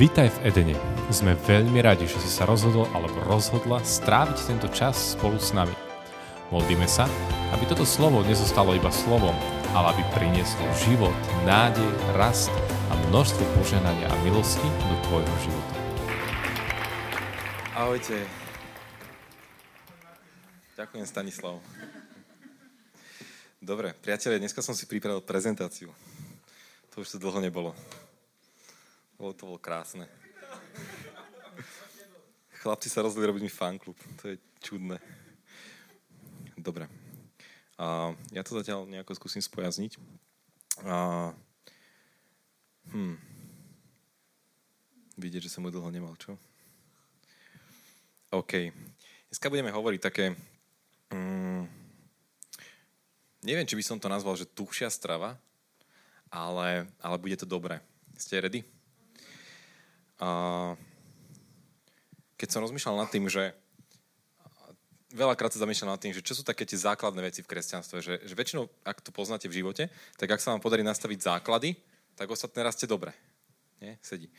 Vítaj v Edene. Sme veľmi radi, že si sa rozhodol alebo rozhodla stráviť tento čas spolu s nami. Modlíme sa, aby toto slovo nezostalo iba slovom, ale aby prinieslo život, nádej, rast a množstvo poženania a milosti do tvojho života. Ahojte. Ďakujem, Stanislav. Dobre, priatelia, dneska som si pripravil prezentáciu. To už to dlho nebolo. Bolo to bolo krásne. Chlapci sa rozhodli robiť mi fanklub. To je čudné. Dobre. A ja to zatiaľ nejako skúsim spojazniť. A, hm. Vidieť, že som mu dlho nemal, čo? OK. Dneska budeme hovoriť také... Mm, neviem, či by som to nazval, že tuchšia strava, ale, ale bude to dobré. Ste ready? Keď som rozmýšľal nad tým, že veľakrát sa zamýšľam nad tým, že čo sú také tie základné veci v kresťanstve, že, že väčšinou, ak to poznáte v živote, tak ak sa vám podarí nastaviť základy, tak ostatné rastie dobre. Nie? Sedí.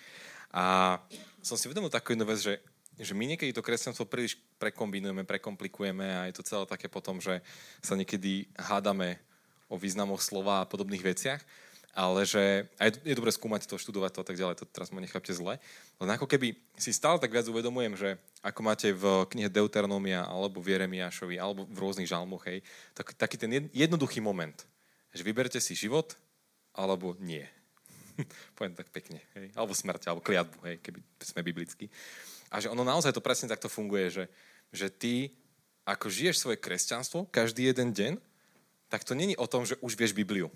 A som si uvedomil takú jednu vec, že, že my niekedy to kresťanstvo príliš prekombinujeme, prekomplikujeme a je to celé také potom, že sa niekedy hádame o významoch slova a podobných veciach ale že a je, dobre skúmať to, študovať to a tak ďalej, to teraz ma nechápte zle. Len ako keby si stále tak viac uvedomujem, že ako máte v knihe Deuteronomia alebo v Jeremiášovi alebo v rôznych žalmoch, hej, tak, taký ten jednoduchý moment, že vyberte si život alebo nie. Poviem tak pekne. Hej. Alebo smrť, alebo kliatbu, hej, keby sme biblickí. A že ono naozaj to presne takto funguje, že, že ty ako žiješ svoje kresťanstvo každý jeden deň, tak to není o tom, že už vieš Bibliu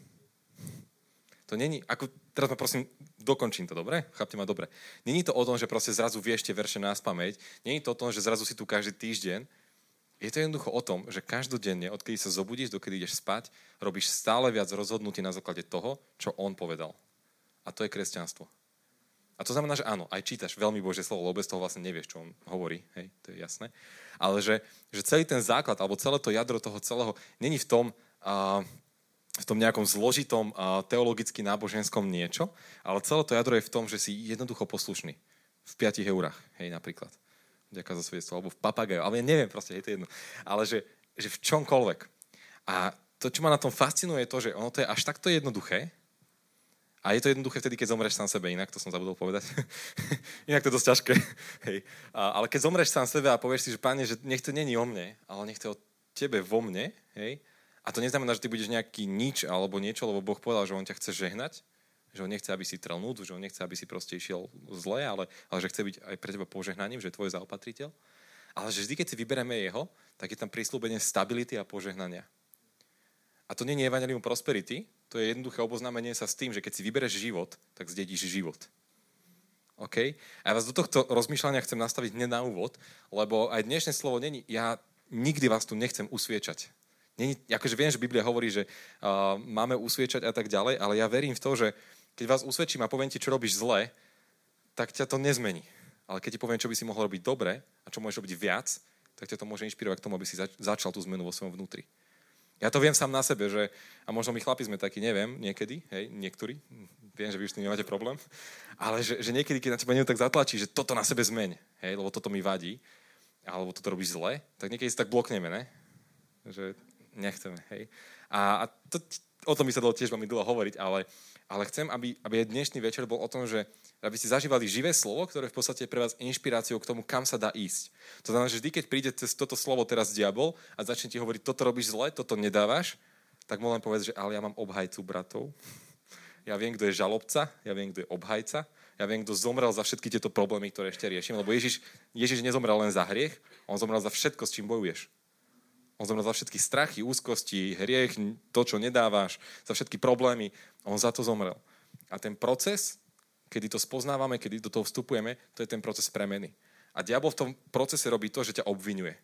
to není, ako, teraz ma prosím, dokončím to, dobre? Chápte ma dobre. Není to o tom, že proste zrazu vieš tie verše nás pamäť, není to o tom, že zrazu si tu každý týždeň. Je to jednoducho o tom, že každodenne, odkedy sa zobudíš, dokedy ideš spať, robíš stále viac rozhodnutí na základe toho, čo on povedal. A to je kresťanstvo. A to znamená, že áno, aj čítaš veľmi Božie slovo, lebo bez toho vlastne nevieš, čo on hovorí, hej, to je jasné. Ale že, že celý ten základ, alebo celé to jadro toho celého, není v tom, uh, v tom nejakom zložitom teologicky náboženskom niečo, ale celé to jadro je v tom, že si jednoducho poslušný. V 5 eurách, hej, napríklad. Ďakujem za svedectvo, alebo v papagaju, ale ja neviem proste, je to jedno. Ale že, že v čomkoľvek. A to, čo ma na tom fascinuje, je to, že ono to je až takto jednoduché, a je to jednoduché vtedy, keď zomreš sám sebe, inak to som zabudol povedať. inak to je dosť ťažké. Hej. A, ale keď zomreš sám sebe a povieš si, že páne, že nech to není o mne, ale nech to je o tebe vo mne, hej, a to neznamená, že ty budeš nejaký nič alebo niečo, lebo Boh povedal, že on ťa chce žehnať, že on nechce, aby si trel núd, že on nechce, aby si proste išiel zle, ale, ale že chce byť aj pre teba požehnaním, že je tvoj zaopatriteľ. Ale že vždy, keď si vyberieme jeho, tak je tam prísľubenie stability a požehnania. A to nie je evangelium prosperity, to je jednoduché oboznámenie sa s tým, že keď si vybereš život, tak zdedíš život. OK? A ja vás do tohto rozmýšľania chcem nastaviť hneď na úvod, lebo aj dnešné slovo není, ja nikdy vás tu nechcem usviečať. Není, akože viem, že Biblia hovorí, že uh, máme usviečať a tak ďalej, ale ja verím v to, že keď vás usvedčím a poviem ti, čo robíš zle, tak ťa to nezmení. Ale keď ti poviem, čo by si mohol robiť dobre a čo môžeš robiť viac, tak ťa to môže inšpirovať k tomu, aby si zač- začal tú zmenu vo svojom vnútri. Ja to viem sám na sebe, že, a možno my chlapi sme takí, neviem, niekedy, hej, niektorí, viem, že vy už tým nemáte problém, ale že, že niekedy, keď na teba niekto tak zatlačí, že toto na sebe zmeň, hej, lebo toto mi vadí, alebo toto robíš zle, tak niekedy si tak blokneme, ne? Že nechceme. Hej? A, a to, o tom by sa dalo tiež veľmi dlho hovoriť, ale, ale chcem, aby, aby dnešný večer bol o tom, že aby ste zažívali živé slovo, ktoré v podstate je pre vás inšpiráciou k tomu, kam sa dá ísť. To znamená, že vždy, keď príde cez toto slovo teraz diabol a začne ti hovoriť, toto robíš zle, toto nedávaš, tak mu len povedz, že ale ja mám obhajcu bratov. Ja viem, kto je žalobca, ja viem, kto je obhajca, ja viem, kto zomrel za všetky tieto problémy, ktoré ešte riešim, lebo Ježiš, Ježiš nezomrel len za hriech, on zomrel za všetko, s čím bojuješ. On zomrel za všetky strachy, úzkosti, hriech, to, čo nedávaš, za všetky problémy. On za to zomrel. A ten proces, kedy to spoznávame, kedy do toho vstupujeme, to je ten proces premeny. A diabol v tom procese robí to, že ťa obvinuje.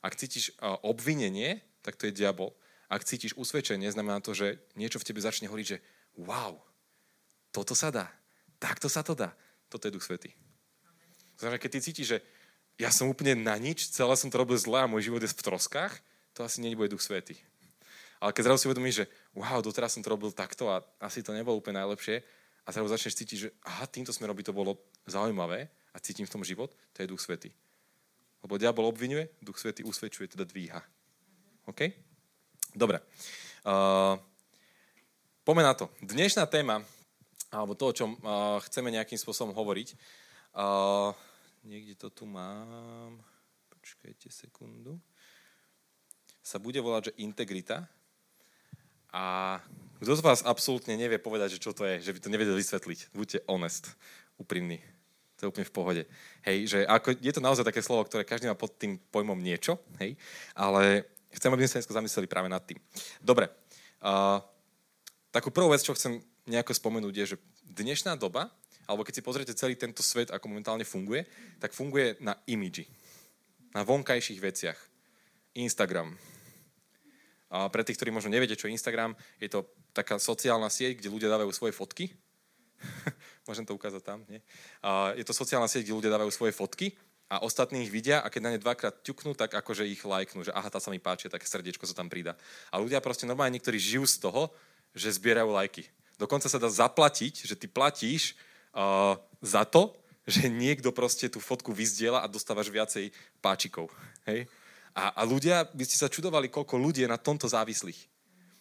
Ak cítiš obvinenie, tak to je diabol. Ak cítiš usvedčenie, znamená to, že niečo v tebe začne hovoriť, že wow, toto sa dá, takto sa to dá. Toto je Duch Svetý. Znamená, keď ty cítiš, že ja som úplne na nič, celé som to robil zle a môj život je v troskách, to asi nebude Duch Svety. Ale keď zrazu si uvedomíš, že wow, doteraz som to robil takto a asi to nebolo úplne najlepšie, a zrazu začneš cítiť, že aha, týmto smerom by to bolo zaujímavé a cítim v tom život, to je Duch Svetý. Lebo diabol obvinuje, Duch Svetý usvedčuje, teda dvíha. OK? Dobre. Uh, poďme na to. Dnešná téma, alebo to, o čom uh, chceme nejakým spôsobom hovoriť, uh, niekde to tu mám, počkajte sekundu, sa bude volať, že integrita. A kto z vás absolútne nevie povedať, že čo to je, že by to nevedel vysvetliť? Buďte honest, úprimní. To je úplne v pohode. Hej, že ako, je to naozaj také slovo, ktoré každý má pod tým pojmom niečo, hej, ale chcem, aby sme sa dnes zamysleli práve nad tým. Dobre. Uh, takú prvú vec, čo chcem nejako spomenúť, je, že dnešná doba, alebo keď si pozriete celý tento svet, ako momentálne funguje, tak funguje na imidži. Na vonkajších veciach. Instagram. A pre tých, ktorí možno neviete, čo je Instagram, je to taká sociálna sieť, kde ľudia dávajú svoje fotky. Môžem to ukázať tam, nie? A je to sociálna sieť, kde ľudia dávajú svoje fotky a ostatní ich vidia a keď na ne dvakrát ťuknú, tak akože ich lajknú, že aha, tá sa mi páči, také srdiečko sa tam prída. A ľudia proste normálne niektorí žijú z toho, že zbierajú lajky. Dokonca sa dá zaplatiť, že ty platíš uh, za to, že niekto proste tú fotku vyzdiela a dostávaš viacej páčikov. Hej? A, a ľudia, by ste sa čudovali, koľko ľudí je na tomto závislých.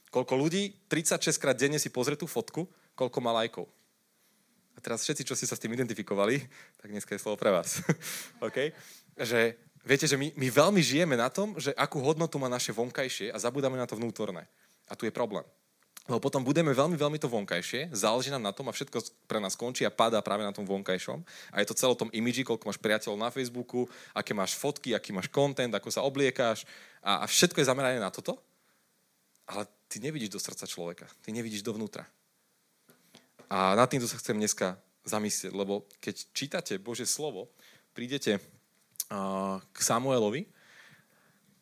Koľko ľudí 36 krát denne si pozrie tú fotku, koľko má lajkov. A teraz všetci, čo ste sa s tým identifikovali, tak dneska je slovo pre vás. okay? Že viete, že my, my veľmi žijeme na tom, že akú hodnotu má naše vonkajšie a zabudáme na to vnútorné. A tu je problém. Lebo potom budeme veľmi, veľmi to vonkajšie, záleží nám na tom a všetko pre nás končí a padá práve na tom vonkajšom. A je to celé o tom imidži, koľko máš priateľov na Facebooku, aké máš fotky, aký máš content, ako sa obliekáš a, a všetko je zamerané na toto. Ale ty nevidíš do srdca človeka, ty nevidíš dovnútra. A nad týmto sa chcem dneska zamyslieť, lebo keď čítate Božie slovo, prídete uh, k Samuelovi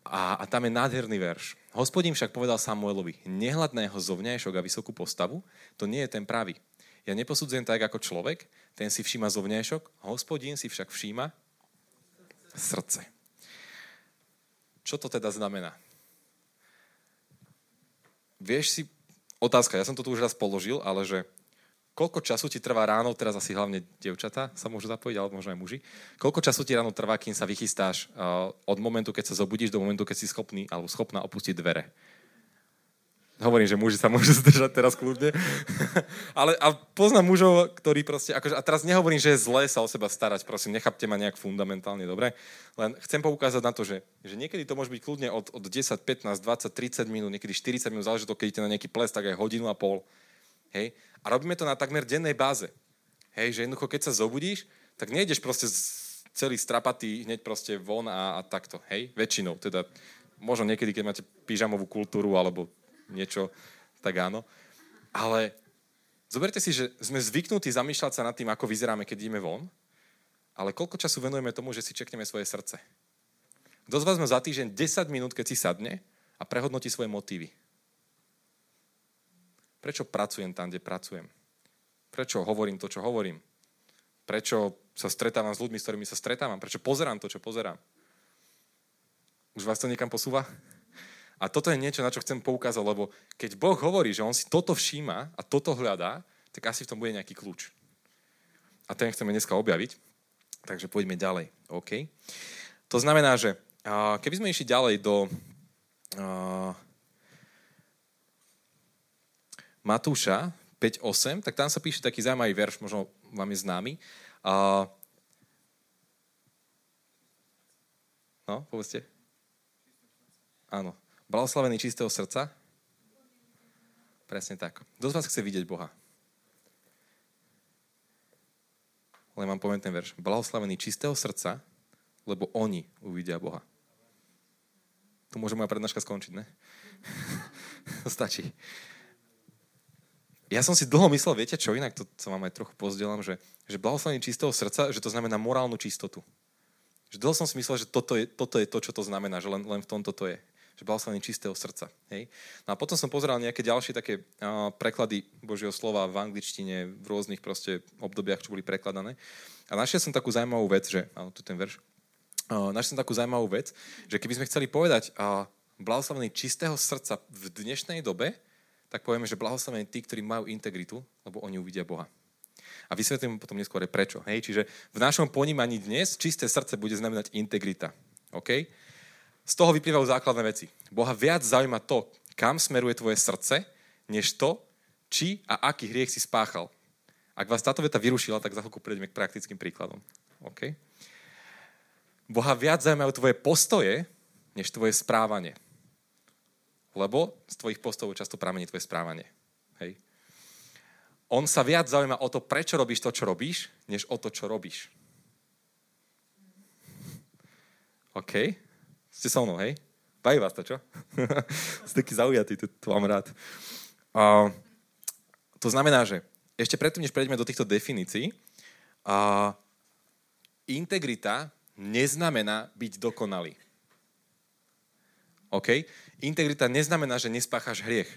a, a tam je nádherný verš. Hospodin však povedal Samuelovi, nehľad na jeho zovňajšok a vysokú postavu, to nie je ten pravý. Ja neposudzujem tak ako človek, ten si všíma zovňajšok, hospodin si však všíma srdce. Čo to teda znamená? Vieš si, otázka, ja som to tu už raz položil, ale že koľko času ti trvá ráno, teraz asi hlavne devčata sa môžu zapojiť, alebo možno aj muži, koľko času ti ráno trvá, kým sa vychystáš uh, od momentu, keď sa zobudíš, do momentu, keď si schopný alebo schopná opustiť dvere? Hovorím, že muži sa môžu zdržať teraz kľudne. Ale a poznám mužov, ktorí proste, akože, a teraz nehovorím, že je zlé sa o seba starať, prosím, nechápte ma nejak fundamentálne, dobre? Len chcem poukázať na to, že, že niekedy to môže byť kľudne od, od 10, 15, 20, 30 minút, niekedy 40 minút, záleží to, keď idete na nejaký ples, tak aj hodinu a pol. Hej? A robíme to na takmer dennej báze. Hej, že jednoducho, keď sa zobudíš, tak nejdeš proste celý strapatý hneď proste von a, a takto. Hej, väčšinou. Teda možno niekedy, keď máte pyžamovú kultúru alebo niečo, tak áno. Ale zoberte si, že sme zvyknutí zamýšľať sa nad tým, ako vyzeráme, keď ideme von, ale koľko času venujeme tomu, že si čekneme svoje srdce? Kto z vás má za týždeň 10 minút, keď si sadne a prehodnotí svoje motívy? Prečo pracujem tam, kde pracujem? Prečo hovorím to, čo hovorím? Prečo sa stretávam s ľuďmi, s ktorými sa stretávam? Prečo pozerám to, čo pozerám? Už vás to niekam posúva? A toto je niečo, na čo chcem poukázať, lebo keď Boh hovorí, že On si toto všíma a toto hľadá, tak asi v tom bude nejaký kľúč. A ten chceme dneska objaviť. Takže poďme ďalej. OK? To znamená, že keby sme išli ďalej do Matúša 5.8, tak tam sa píše taký zaujímavý verš, možno vám je známy. Uh, no, povedzte. Áno. Blahoslavený čistého srdca? Presne tak. Kto z vás chce vidieť Boha? Len vám poviem ten verš. Blahoslavený čistého srdca, lebo oni uvidia Boha. Tu môže moja prednáška skončiť, ne? Stačí. Ja som si dlho myslel, viete čo, inak to sa vám aj trochu pozdielam, že, že blahoslavenie čistého srdca, že to znamená morálnu čistotu. Že dlho som si myslel, že toto je, toto je to, čo to znamená, že len, len v tomto to je. Že blahoslavenie čistého srdca. Hej? No a potom som pozeral nejaké ďalšie také uh, preklady Božieho slova v angličtine, v rôznych proste obdobiach, čo boli prekladané. A našiel som takú zaujímavú vec, že, áno, tu ten verš, uh, našiel som takú zaujímavú vec, že keby sme chceli povedať uh, blahoslavenie čistého srdca v dnešnej dobe, tak povieme, že blahoslavení tí, ktorí majú integritu, lebo oni uvidia Boha. A vysvetlím potom neskôr prečo. Hej? Čiže v našom ponímaní dnes čisté srdce bude znamenať integrita. OK? Z toho vyplývajú základné veci. Boha viac zaujíma to, kam smeruje tvoje srdce, než to, či a aký hriech si spáchal. Ak vás táto veta vyrušila, tak za chvíľku prejdeme k praktickým príkladom. OK? Boha viac zaujímajú tvoje postoje, než tvoje správanie. Lebo z tvojich postojov často pramení tvoje správanie. Hej. On sa viac zaujíma o to, prečo robíš to, čo robíš, než o to, čo robíš. OK? Ste so mnou, hej? Baví vás to, čo? Ste taký zaujatý, to, to mám rád. Uh, to znamená, že ešte predtým, než prejdeme do týchto definícií, uh, integrita neznamená byť dokonalý. OK? Integrita neznamená, že nespáchaš hriech.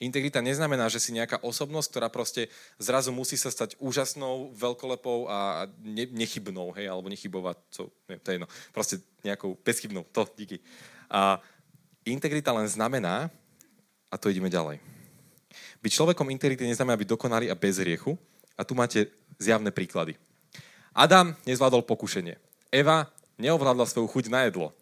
Integrita neznamená, že si nejaká osobnosť, ktorá proste zrazu musí sa stať úžasnou, veľkolepou a ne, nechybnou, hej, alebo nechybovať, co, ne, to je jedno, proste nejakou bezchybnou, to, díky. A integrita len znamená, a to ideme ďalej. Byť človekom integrity neznamená byť dokonalý a bez riechu, a tu máte zjavné príklady. Adam nezvládol pokušenie. Eva neovládla svoju chuť na jedlo.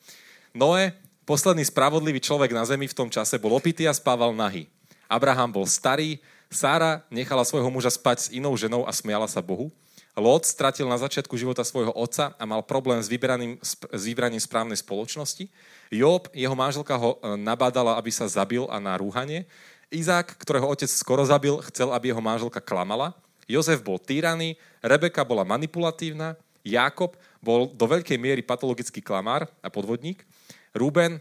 Noé Posledný spravodlivý človek na zemi v tom čase bol opitý a spával nahý. Abraham bol starý, Sára nechala svojho muža spať s inou ženou a smiala sa Bohu. Lot stratil na začiatku života svojho otca a mal problém s, vybraním, s vybraním správnej spoločnosti. Job, jeho manželka ho e, nabádala, aby sa zabil a na rúhanie. Izák, ktorého otec skoro zabil, chcel, aby jeho manželka klamala. Jozef bol týraný, Rebeka bola manipulatívna, Jákob bol do veľkej miery patologický klamár a podvodník. Rúben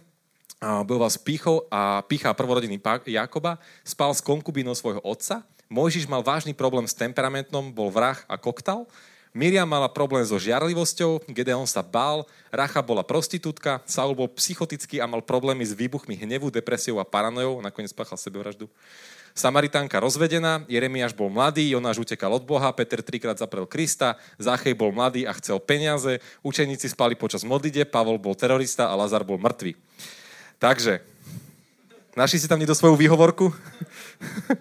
bojoval s pýchou a pýcha prvorodiny Jakoba, spal s konkubinou svojho otca. Mojžiš mal vážny problém s temperamentom, bol vrah a koktal. Miriam mala problém so žiarlivosťou, Gedeon sa bál, Racha bola prostitútka, Saul bol psychotický a mal problémy s výbuchmi hnevu, depresiou a paranojou, nakoniec spáchal sebevraždu. Samaritánka rozvedená, Jeremiáš bol mladý, Jonáš utekal od Boha, Peter trikrát zaprel Krista, Záchej bol mladý a chcel peniaze, učeníci spali počas modlite, Pavol bol terorista a Lazar bol mŕtvý. Takže, našli si tam niekto svoju výhovorku?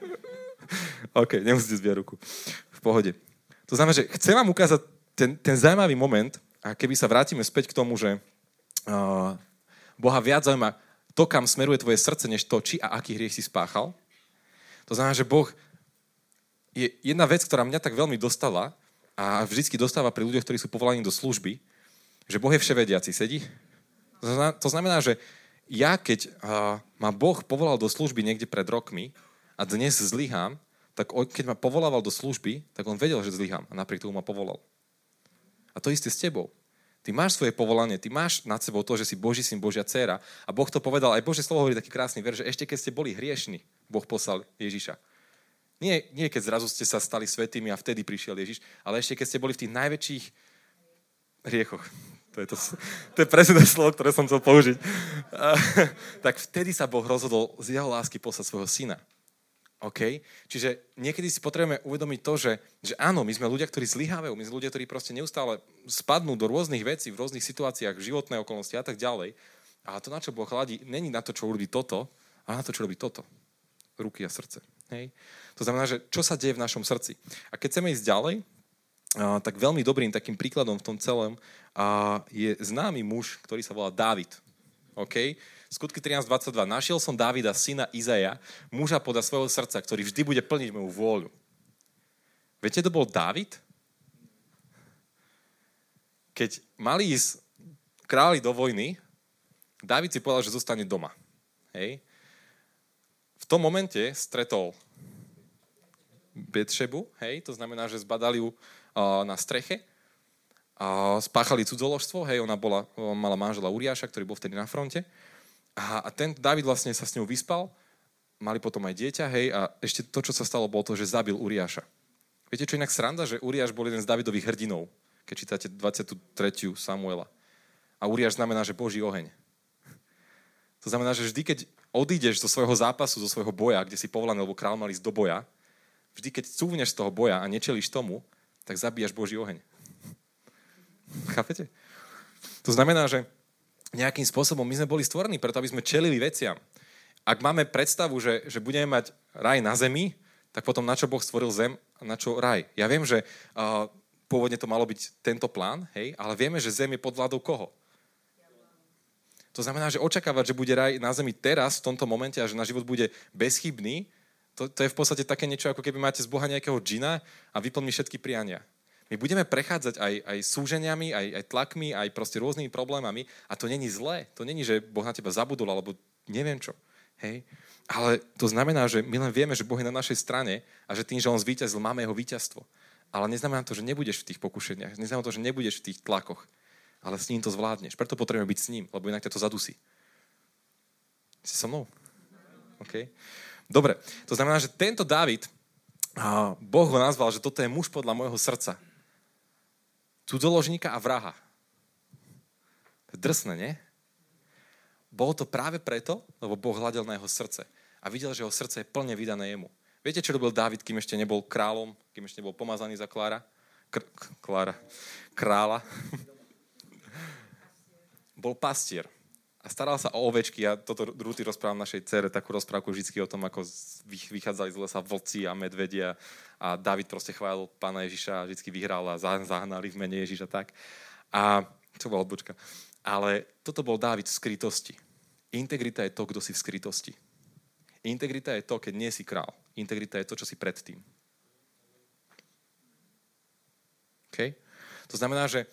OK, nemusíte zbiať ruku. V pohode. To znamená, že chcem vám ukázať ten, ten zaujímavý moment, a keby sa vrátime späť k tomu, že uh, Boha viac zaujíma to, kam smeruje tvoje srdce, než to, či a aký hriech si spáchal, to znamená, že Boh je jedna vec, ktorá mňa tak veľmi dostala a vždycky dostáva pri ľuďoch, ktorí sú povolaní do služby, že Boh je vševediaci. Sedí? To znamená, že ja, keď ma Boh povolal do služby niekde pred rokmi a dnes zlyhám, tak keď ma povolával do služby, tak on vedel, že zlyhám a napriek tomu ma povolal. A to isté s tebou. Ty máš svoje povolanie, ty máš nad sebou to, že si Boží syn, Božia dcéra. A Boh to povedal, aj Bože slovo hovorí taký krásny ver, že ešte keď ste boli hriešni, Boh poslal Ježiša. Nie, nie keď zrazu ste sa stali svetými a vtedy prišiel Ježiš, ale ešte keď ste boli v tých najväčších hriechoch. To je, to, to je presne slovo, ktoré som chcel použiť. tak vtedy sa Boh rozhodol z jeho lásky poslať svojho syna. OK? Čiže niekedy si potrebujeme uvedomiť to, že, že áno, my sme ľudia, ktorí zlyhávajú, my sme ľudia, ktorí proste neustále spadnú do rôznych vecí, v rôznych situáciách, životné okolnosti a tak ďalej. A to, na čo Boh hladí, není na to, čo urobí toto, ale na to, čo robí toto. Ruky a srdce. Hej? To znamená, že čo sa deje v našom srdci. A keď chceme ísť ďalej, tak veľmi dobrým takým príkladom v tom celom je známy muž, ktorý sa volá Dávid. OK? Skutky 13.22. Našiel som Davida, syna Izaja, muža podľa svojho srdca, ktorý vždy bude plniť moju vôľu. Viete, to bol David? Keď mali ísť králi do vojny, David si povedal, že zostane doma. Hej? V tom momente stretol Betšebu, hej, to znamená, že zbadali ju uh, na streche, a spáchali cudzoložstvo, hej, ona bola, mala manžela Uriáša, ktorý bol vtedy na fronte a, a ten David vlastne sa s ňou vyspal, mali potom aj dieťa, hej, a ešte to, čo sa stalo, bolo to, že zabil Uriáša. Viete, čo inak sranda? Že Uriáš bol jeden z Davidových hrdinov, keď čítate 23. Samuela. A Uriáš znamená, že Boží oheň. To znamená, že vždy, keď odídeš zo svojho zápasu, zo svojho boja, kde si povolaný, lebo král mal ísť do boja, vždy, keď cúvneš z toho boja a nečelíš tomu, tak zabíjaš Boží oheň. Chápete? To znamená, že nejakým spôsobom my sme boli stvorení preto, aby sme čelili veciam. Ak máme predstavu, že, že budeme mať raj na zemi, tak potom na čo Boh stvoril zem a na čo raj? Ja viem, že uh, pôvodne to malo byť tento plán, hej, ale vieme, že zem je pod vládou koho? To znamená, že očakávať, že bude raj na zemi teraz, v tomto momente a že náš život bude bezchybný, to, to je v podstate také niečo, ako keby máte z Boha nejakého džina a vyplní všetky priania. My budeme prechádzať aj, aj súženiami, aj, aj tlakmi, aj proste rôznymi problémami a to není zlé. To není, že Boh na teba zabudol, alebo neviem čo. Hej? Ale to znamená, že my len vieme, že Boh je na našej strane a že tým, že On zvíťazil, máme Jeho víťazstvo. Ale neznamená to, že nebudeš v tých pokušeniach. Neznamená to, že nebudeš v tých tlakoch. Ale s ním to zvládneš. Preto potrebujeme byť s ním, lebo inak ťa to zadusí. Si so mnou? OK. Dobre. To znamená, že tento David, Boh ho nazval, že toto je muž podľa môjho srdca. Cudzoložníka a vraha. To drsné, nie? Bolo to práve preto, lebo Boh hľadel na jeho srdce a videl, že jeho srdce je plne vydané jemu. Viete, čo robil Dávid, kým ešte nebol kráľom, kým ešte nebol pomazaný za Klára? Kr- Klára. Krála. bol pastier a staral sa o ovečky. Ja toto Ruty rozprávam našej cere, takú rozprávku vždy o tom, ako vychádzali z lesa vlci a medvedia a David proste chválil pána Ježiša a vždy vyhral a zahnali v mene Ježiša tak. A to bola odbočka. Ale toto bol Dávid v skrytosti. Integrita je to, kto si v skrytosti. Integrita je to, keď nie si král. Integrita je to, čo si predtým. Okay? To znamená, že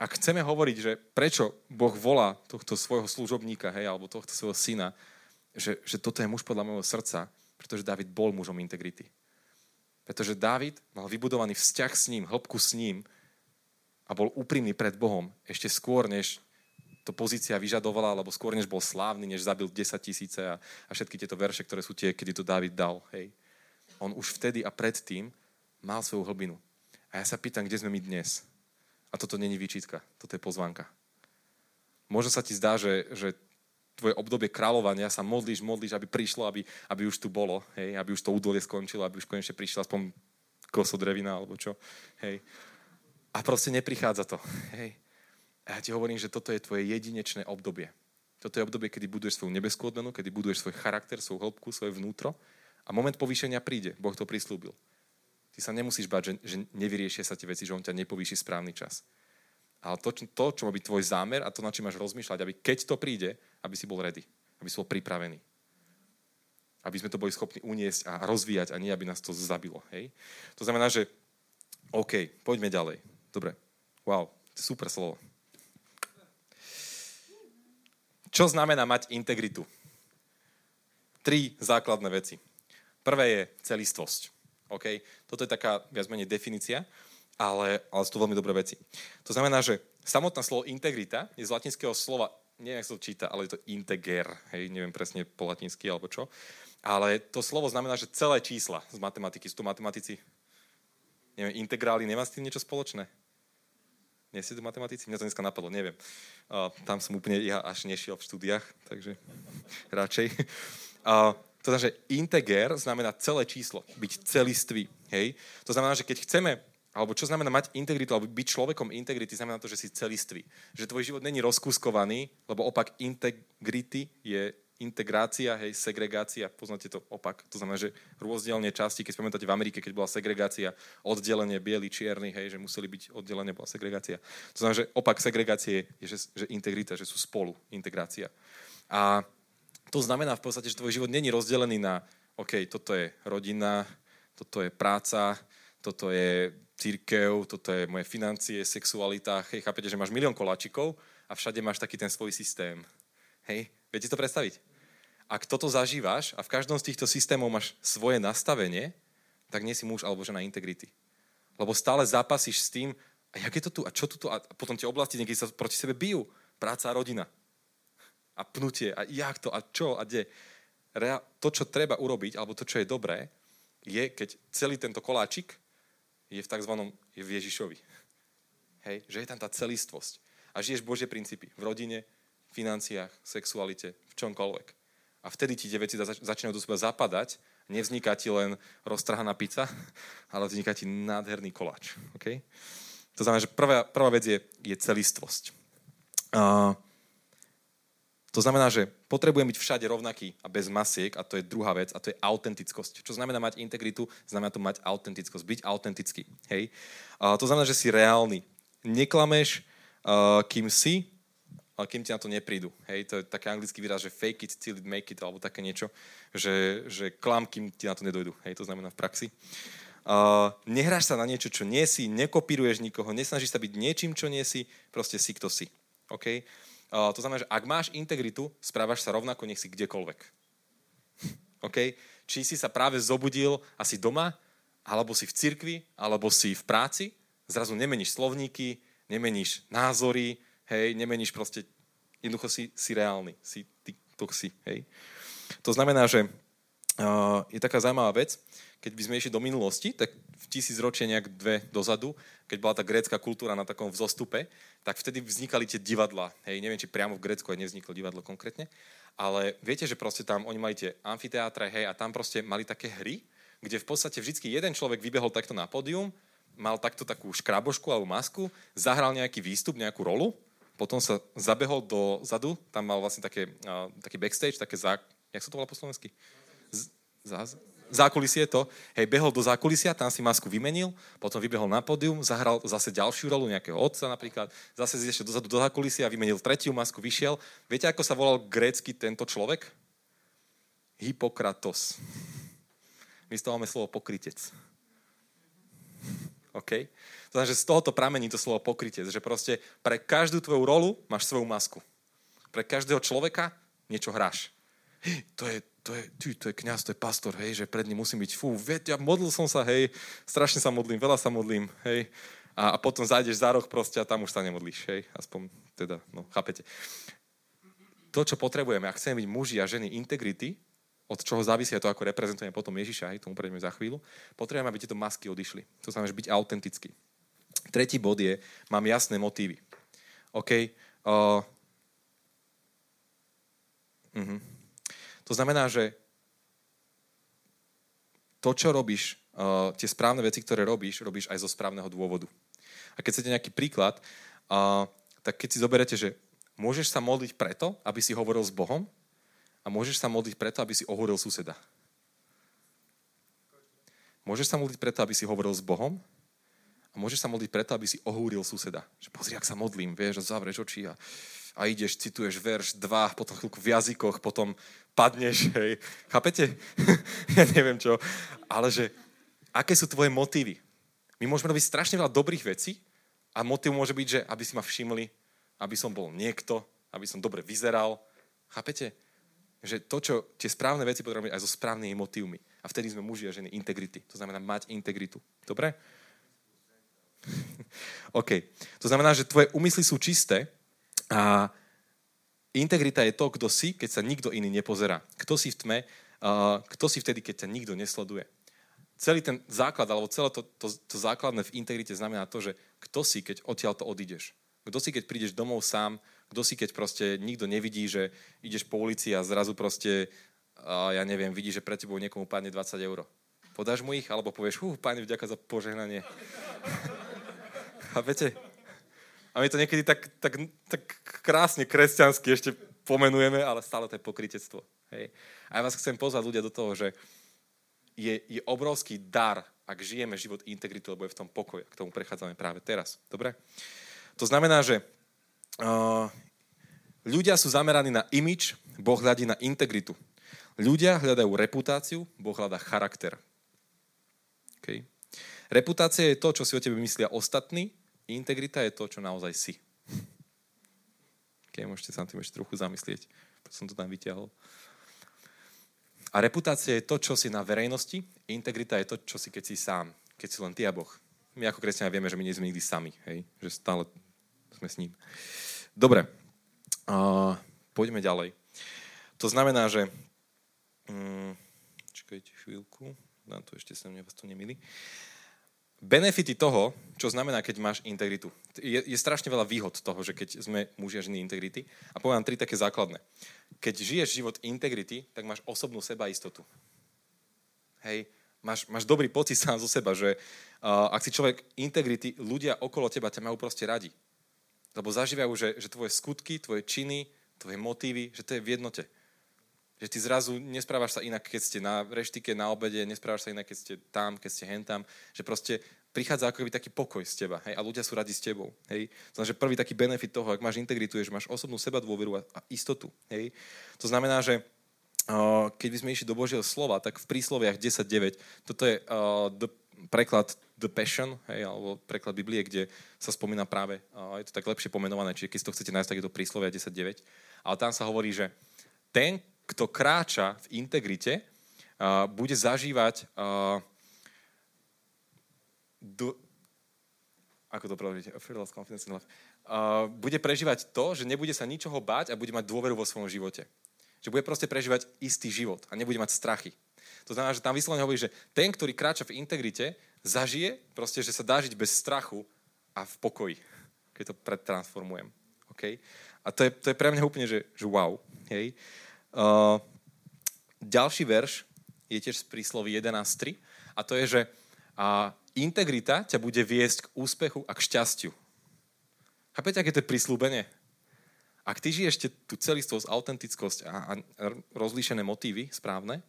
ak chceme hovoriť, že prečo Boh volá tohto svojho služobníka, hej, alebo tohto svojho syna, že, že toto je muž podľa môjho srdca, pretože David bol mužom integrity. Pretože David mal vybudovaný vzťah s ním, hĺbku s ním a bol úprimný pred Bohom ešte skôr, než to pozícia vyžadovala, alebo skôr než bol slávny, než zabil 10 tisíce a, a všetky tieto verše, ktoré sú tie, kedy to David dal. Hej. On už vtedy a predtým mal svoju hlbinu. A ja sa pýtam, kde sme my dnes? A toto není výčitka, toto je pozvánka. Možno sa ti zdá, že, že tvoje obdobie kráľovania sa modlíš, modlíš, aby prišlo, aby, aby už tu bolo, hej, aby už to údolie skončilo, aby už konečne prišla aspoň koso drevina alebo čo. Hej. A proste neprichádza to. Hej. A ja ti hovorím, že toto je tvoje jedinečné obdobie. Toto je obdobie, kedy buduješ svoju nebeskú odmenu, kedy buduješ svoj charakter, svoju hĺbku, svoje vnútro a moment povýšenia príde. Boh to prislúbil. Ty sa nemusíš bať, že, že nevyriešia sa tie veci, že on ťa nepovýši správny čas. Ale to, to, čo má byť tvoj zámer a to, na čím máš rozmýšľať, aby keď to príde, aby si bol ready, aby si bol pripravený. Aby sme to boli schopní uniesť a rozvíjať a nie, aby nás to zabilo. Hej? To znamená, že OK, poďme ďalej. Dobre. Wow, super slovo. Čo znamená mať integritu? Tri základné veci. Prvé je celistvosť. Okay? Toto je taká viac menej definícia, ale, ale sú to veľmi dobré veci. To znamená, že samotná slovo integrita je z latinského slova, neviem, ako sa to číta, ale je to integer, hej, neviem presne po latinsky alebo čo, ale to slovo znamená, že celé čísla z matematiky, sú to matematici, neviem, integrály, nemá s tým niečo spoločné? Nie si tu matematici? Mňa to dneska napadlo, neviem. Uh, tam som úplne ja až nešiel v štúdiách, takže radšej. Uh, to znamená, že integer znamená celé číslo, byť celistvý. Hej? To znamená, že keď chceme, alebo čo znamená mať integritu, alebo byť človekom integrity, znamená to, že si celistvý. Že tvoj život není rozkúskovaný, lebo opak integrity je integrácia, hej, segregácia, poznáte to opak. To znamená, že rozdielne časti, keď spomínate v Amerike, keď bola segregácia, oddelenie biely, čierny, hej, že museli byť oddelené, bola segregácia. To znamená, že opak segregácie je, že, že integrita, že sú spolu, integrácia. A to znamená v podstate, že tvoj život není rozdelený na, OK, toto je rodina, toto je práca, toto je církev, toto je moje financie, sexualita. Hej, chápete, že máš milión koláčikov a všade máš taký ten svoj systém. Hej, viete to predstaviť? Ak toto zažívaš a v každom z týchto systémov máš svoje nastavenie, tak nie si muž alebo žena integrity. Lebo stále zápasíš s tým, a jak je to tu, a čo tu, a potom tie oblasti niekedy sa proti sebe bijú. Práca a rodina. A pnutie, a jak to, a čo, a kde. To, čo treba urobiť, alebo to, čo je dobré, je, keď celý tento koláčik je v tzv. je v Ježišovi. Hej, že je tam tá celistvosť. A žiješ Božie princípy v rodine, financiách, sexualite, v čomkoľvek. A vtedy ti tie veci zač- začínajú do seba zapadať. Nevzniká ti len roztrhaná pizza, ale vzniká ti nádherný koláč. Okay? To znamená, že prvá, prvá vec je, je celistvosť. Uh, To znamená, že potrebujem byť všade rovnaký a bez masiek, a to je druhá vec, a to je autentickosť. Čo znamená mať integritu? Znamená to mať autentickosť, byť autentický. Hej? A to znamená, že si reálny. Neklameš, uh, kým si, ale kým ti na to neprídu. Hej? To je taký anglický výraz, že fake it till it make it, alebo také niečo, že, že klam, kým ti na to nedojdu. Hej? To znamená v praxi. Uh, nehráš sa na niečo, čo nie si, nekopíruješ nikoho, nesnažíš sa byť niečím, čo nie si, proste si, kto si. Okay? To znamená, že ak máš integritu, správaš sa rovnako, nech si kdekoľvek. OK? Či si sa práve zobudil asi doma, alebo si v cirkvi, alebo si v práci, zrazu nemeníš slovníky, nemeníš názory, hej, nemeníš proste, jednoducho si, si reálny, si ty, to si, hej. To znamená, že uh, je taká zaujímavá vec, keď by sme išli do minulosti, tak v tisíc ročie nejak dve dozadu, keď bola tá grécka kultúra na takom vzostupe, tak vtedy vznikali tie divadla. Hej, neviem, či priamo v Grécku aj nevzniklo divadlo konkrétne, ale viete, že proste tam oni mali tie amfiteátre, hej, a tam proste mali také hry, kde v podstate vždy jeden človek vybehol takto na pódium, mal takto takú škrabošku alebo masku, zahral nejaký výstup, nejakú rolu, potom sa zabehol do zadu, tam mal vlastne také, uh, taký backstage, také zá... Jak sa to volá po slovensky? Z, zás, zákulisie to, hej, behol do zákulisia, tam si masku vymenil, potom vybehol na pódium, zahral zase ďalšiu rolu, nejakého otca napríklad, zase ešte dozadu do zákulisia, vymenil tretiu masku, vyšiel. Viete, ako sa volal grécky tento človek? Hippokratos. My z toho máme slovo pokrytec. OK? Znamená, že z tohoto pramení to slovo pokrytec, že proste pre každú tvoju rolu máš svoju masku. Pre každého človeka niečo hráš. To je, to je, ty, to je kniaz, to je pastor, hej, že pred ním musím byť, fú, veď, ja modlil som sa, hej, strašne sa modlím, veľa sa modlím, hej, a, a potom zájdeš za roh proste a tam už sa nemodlíš, hej, aspoň teda, no, chápete. To, čo potrebujeme, ak chceme byť muži a ženy integrity, od čoho závisí to, ako reprezentujeme potom Ježiša, hej, tomu prejdeme za chvíľu, potrebujeme, aby tieto masky odišli. To znamená, že byť autentický. Tretí bod je, mám jasné motívy. OK? Uh, uh-huh. To znamená, že to, čo robíš, uh, tie správne veci, ktoré robíš, robíš aj zo správneho dôvodu. A keď chcete nejaký príklad, uh, tak keď si zoberete, že môžeš sa modliť preto, aby si hovoril s Bohom a môžeš sa modliť preto, aby si ohúril suseda. Môžeš sa modliť preto, aby si hovoril s Bohom a môžeš sa modliť preto, aby si ohúril suseda. Že pozri, ak sa modlím, vieš, a zavrieš oči a a ideš, cituješ verš 2, potom chvíľku v jazykoch, potom padneš, hej. Chápete? ja neviem čo. Ale že, aké sú tvoje motívy? My môžeme robiť strašne veľa dobrých vecí a motiv môže byť, že aby si ma všimli, aby som bol niekto, aby som dobre vyzeral. Chápete? Že to, čo tie správne veci potrebujeme aj so správnymi motívmi. A vtedy sme muži a ženy integrity. To znamená mať integritu. Dobre? OK. To znamená, že tvoje úmysly sú čisté, a integrita je to, kto si, keď sa nikto iný nepozerá. Kto si v tme, uh, kto si vtedy, keď ťa nikto nesleduje. Celý ten základ, alebo celé to, to, to základné v integrite znamená to, že kto si, keď odtiaľ to odídeš. Kto si, keď prídeš domov sám, kto si, keď proste nikto nevidí, že ideš po ulici a zrazu proste, uh, ja neviem, vidí, že pre tebou niekomu padne 20 eur. Podáš mu ich, alebo povieš, hú, páni, vďaka za požehnanie. Chápete? A my to niekedy tak, tak, tak krásne kresťansky ešte pomenujeme, ale stále to je pokrytectvo. Hej. A ja vás chcem pozvať ľudia do toho, že je, je obrovský dar, ak žijeme život integritu, lebo je v tom pokoj. K tomu prechádzame práve teraz. Dobre? To znamená, že uh, ľudia sú zameraní na imič, Boh hľadí na integritu. Ľudia hľadajú reputáciu, Boh hľadá charakter. Okay. Reputácia je to, čo si o tebe myslia ostatní Integrita je to, čo naozaj si. Keď môžete sa na tým ešte trochu zamyslieť. Som to tam vyťahol. A reputácia je to, čo si na verejnosti. Integrita je to, čo si, keď si sám. Keď si len ty a Boh. My ako kresťania vieme, že my nie sme nikdy sami. Hej? Že stále sme s ním. Dobre. Uh, poďme ďalej. To znamená, že... Um, čakajte chvíľku. Dám to ešte mne vás to nemili. Uh, benefity toho, čo znamená, keď máš integritu. Je, je strašne veľa výhod toho, že keď sme muži a ženy integrity. A poviem tri také základné. Keď žiješ život integrity, tak máš osobnú seba istotu. Hej, máš, máš dobrý pocit sám zo seba, že uh, ak si človek integrity, ľudia okolo teba ťa majú proste radi. Lebo zažívajú, že, že tvoje skutky, tvoje činy, tvoje motívy, že to je v jednote. Že ty zrazu nesprávaš sa inak, keď ste na reštike, na obede, nesprávaš sa inak, keď ste tam, keď ste hentam. Že proste prichádza ako keby taký pokoj z teba. Hej? A ľudia sú radi s tebou. Hej? To znamená, že prvý taký benefit toho, ak máš integritu, je, že máš osobnú seba dôveru a, a istotu. Hej? To znamená, že uh, keď by sme išli do Božieho slova, tak v prísloviach 10.9, toto je uh, the, preklad The Passion, hej, alebo preklad Biblie, kde sa spomína práve, uh, je to tak lepšie pomenované, čiže keď to chcete nájsť, tak je to príslovia 10.9. Ale tam sa hovorí, že ten, kto kráča v integrite, uh, bude zažívať uh, do, ako to preložiť? Fearless. Uh, bude prežívať to, že nebude sa ničoho báť a bude mať dôveru vo svojom živote. Že bude proste prežívať istý život a nebude mať strachy. To znamená, že tam vyslovene hovorí, že ten, ktorý kráča v integrite, zažije proste, že sa dá žiť bez strachu a v pokoji, keď to pretransformujem. Okay? A to je, to je pre mňa úplne, že, že wow. Hej. Uh, ďalší verš je tiež z prísloví 11.3 a to je, že a integrita ťa bude viesť k úspechu a k šťastiu. Chápete, aké to je prislúbenie? Ak ty žiješ tú celistvosť, autentickosť a, a rozlíšené motívy správne,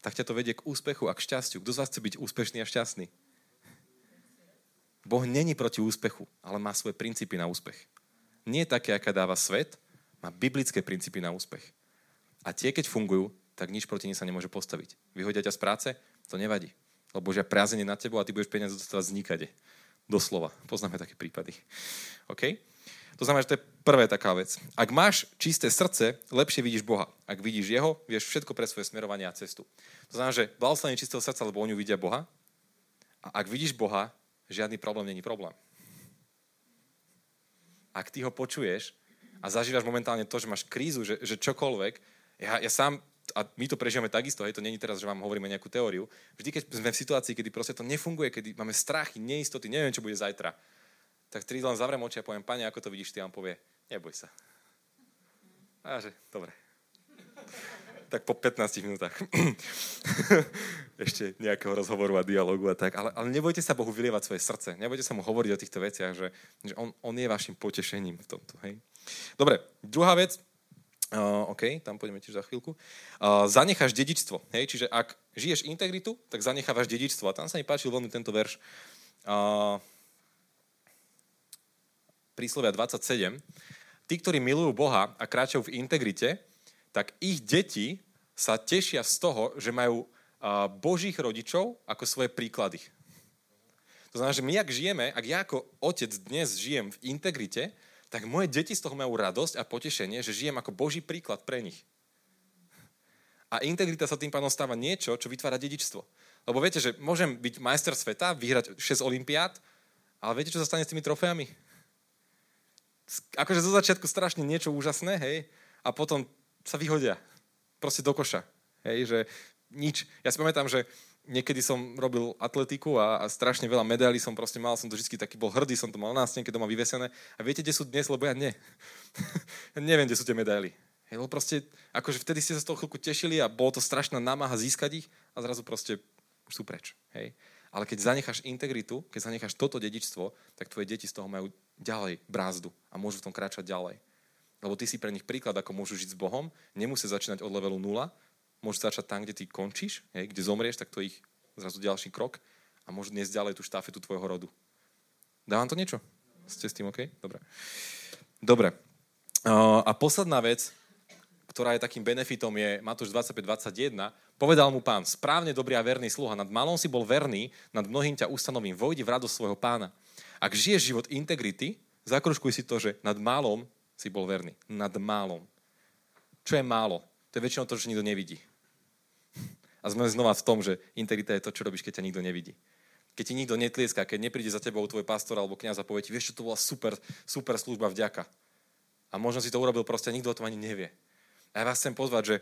tak ťa to vedie k úspechu a k šťastiu. Kto z vás chce byť úspešný a šťastný? Boh není proti úspechu, ale má svoje princípy na úspech. Nie také, aká dáva svet, má biblické princípy na úspech. A tie, keď fungujú, tak nič proti nej sa nemôže postaviť. Vyhodia ťa z práce? To nevadí. Lebo že priazenie na tebo a ty budeš peniaze dostávať z. Doslova. Poznáme také prípady. OK? To znamená, že to je prvá taká vec. Ak máš čisté srdce, lepšie vidíš Boha. Ak vidíš Jeho, vieš všetko pre svoje smerovanie a cestu. To znamená, že blahoslavenie čistého srdca, lebo oni vidia Boha. A ak vidíš Boha, žiadny problém není problém ak ty ho počuješ a zažívaš momentálne to, že máš krízu, že, že čokoľvek, ja, ja sám, a my to prežívame takisto, hej, to není teraz, že vám hovoríme nejakú teóriu, vždy, keď sme v situácii, kedy proste to nefunguje, kedy máme strachy, neistoty, neviem, čo bude zajtra, tak tri len zavriem oči a poviem, pane, ako to vidíš ty? On povie, neboj sa. A že, dobre tak po 15 minútach ešte nejakého rozhovoru a dialogu a tak. Ale, ale nebojte sa Bohu vylievať svoje srdce. Nebojte sa mu hovoriť o týchto veciach, že, že on, on je vašim potešením v tomto. Hej? Dobre, druhá vec. Uh, OK, tam pôjdeme tiež za chvíľku. Uh, zanecháš dedičstvo. Hej? Čiže ak žiješ integritu, tak zanechávaš dedičstvo. A tam sa mi páčil veľmi tento verš. Uh, príslovia 27. Tí, ktorí milujú Boha a kráčajú v integrite, tak ich deti sa tešia z toho, že majú božích rodičov ako svoje príklady. To znamená, že my, ak žijeme, ak ja ako otec dnes žijem v integrite, tak moje deti z toho majú radosť a potešenie, že žijem ako Boží príklad pre nich. A integrita sa tým pánom stáva niečo, čo vytvára dedičstvo. Lebo viete, že môžem byť majster sveta, vyhrať 6 olimpiát, ale viete, čo sa stane s tými trofeami? Akože zo začiatku strašne niečo úžasné, hej, a potom sa vyhodia. Proste do koša. Hej, že nič. Ja si pamätám, že niekedy som robil atletiku a, a strašne veľa medailí som proste mal, som to vždy taký bol hrdý, som to mal na stenke doma vyvesené. A viete, kde sú dnes, lebo ja nie. ja neviem, kde sú tie medaily. Hej, lebo proste, akože vtedy ste sa z toho chvíľku tešili a bolo to strašná námaha získať ich a zrazu proste sú preč. Hej. Ale keď zanecháš integritu, keď zanecháš toto dedičstvo, tak tvoje deti z toho majú ďalej brázdu a môžu v tom kráčať ďalej. Lebo ty si pre nich príklad, ako môžu žiť s Bohom. Nemusí začínať od levelu 0. Môžu začať tam, kde ty končíš, hej, kde zomrieš, tak to ich zrazu ďalší krok a môžu dnes ďalej tú štafetu tvojho rodu. Dávam to niečo? Ste s tým OK? Dobre. Dobre. A posledná vec, ktorá je takým benefitom, je Matúš 25.21. Povedal mu pán, správne dobrý a verný sluha, nad malom si bol verný, nad mnohým ťa ustanovím, vojdi v radosť svojho pána. Ak žiješ život integrity, zakružkuj si to, že nad malom si bol verný. Nad málom. Čo je málo? To je väčšinou to, čo nikto nevidí. A sme znova v tom, že integrita je to, čo robíš, keď ťa nikto nevidí. Keď ti nikto netlieska, keď nepríde za tebou tvoj pastor alebo kniaz a povie ti, vieš čo, to bola super, super služba vďaka. A možno si to urobil proste nikto o tom ani nevie. A ja vás chcem pozvať, že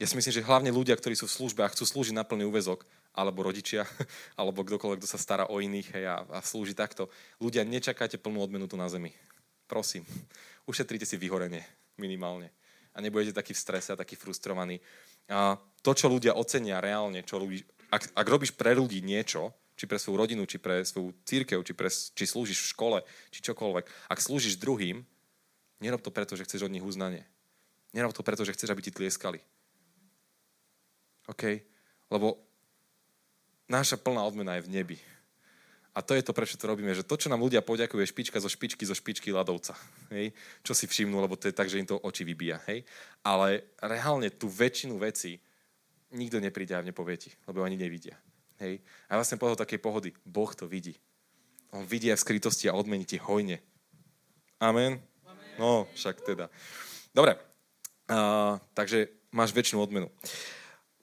ja si myslím, že hlavne ľudia, ktorí sú v službe a chcú slúžiť na plný úvezok, alebo rodičia, alebo kdokoľvek, kto sa stará o iných hej, a, a slúži takto, ľudia, nečakajte plnú odmenu tu na zemi. Prosím ušetríte si vyhorenie minimálne. A nebudete taký v strese a taký frustrovaní. A to, čo ľudia ocenia reálne, čo ľudí, ak, ak robíš pre ľudí niečo, či pre svoju rodinu, či pre svoju církev, či, pre, či slúžiš v škole, či čokoľvek, ak slúžiš druhým, nerob to preto, že chceš od nich uznanie. Nerob to preto, že chceš, aby ti tlieskali. OK? Lebo naša plná odmena je v nebi. A to je to, prečo to robíme, že to, čo nám ľudia poďakujú, je špička zo špičky zo špičky ľadovca. Hej? Čo si všimnú, lebo to je tak, že im to oči vybíja. Hej? Ale reálne tú väčšinu vecí nikto nepríde a nepovie ti, lebo ani nevidia. Hej? A vlastne pohľad takej pohody, Boh to vidí. On vidí aj v skrytosti a odmení ti hojne. Amen? Amen. No, však teda. Dobre, uh, takže máš väčšinu odmenu.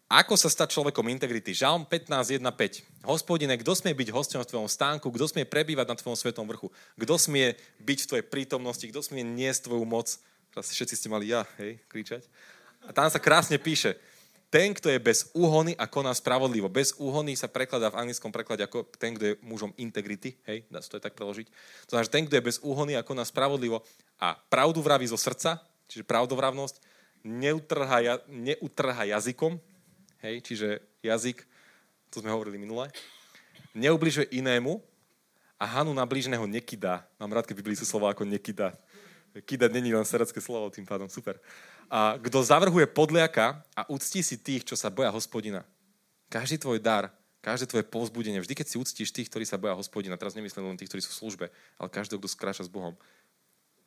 Ako sa stať človekom integrity? Žalm 15.1.5. Hospodine, kto smie byť hostom v tvojom stánku? Kto smie prebývať na tvojom svetom vrchu? Kto smie byť v tvojej prítomnosti? Kto smie niesť tvoju moc? Teraz všetci ste mali ja, hej, kričať. A tam sa krásne píše, ten, kto je bez úhony a koná spravodlivo. Bez úhony sa prekladá v anglickom preklade ako ten, kto je mužom integrity. Hej, dá sa to aj tak preložiť. To znamená, že ten, kto je bez úhony a koná spravodlivo a pravdu vraví zo srdca, čiže pravdovravnosť, neutrha, neutrha jazykom, Hej, čiže jazyk, to sme hovorili minule, neubližuje inému a Hanu na blížneho nekydá. Mám rád, keď Biblii sú slova ako nekydá. Kydať není len serecké slovo, tým pádom super. A kto zavrhuje podliaka a uctí si tých, čo sa boja hospodina. Každý tvoj dar, každé tvoje povzbudenie, vždy keď si uctíš tých, ktorí sa boja hospodina, teraz nemyslím len tých, ktorí sú v službe, ale každého, kto skráča s Bohom.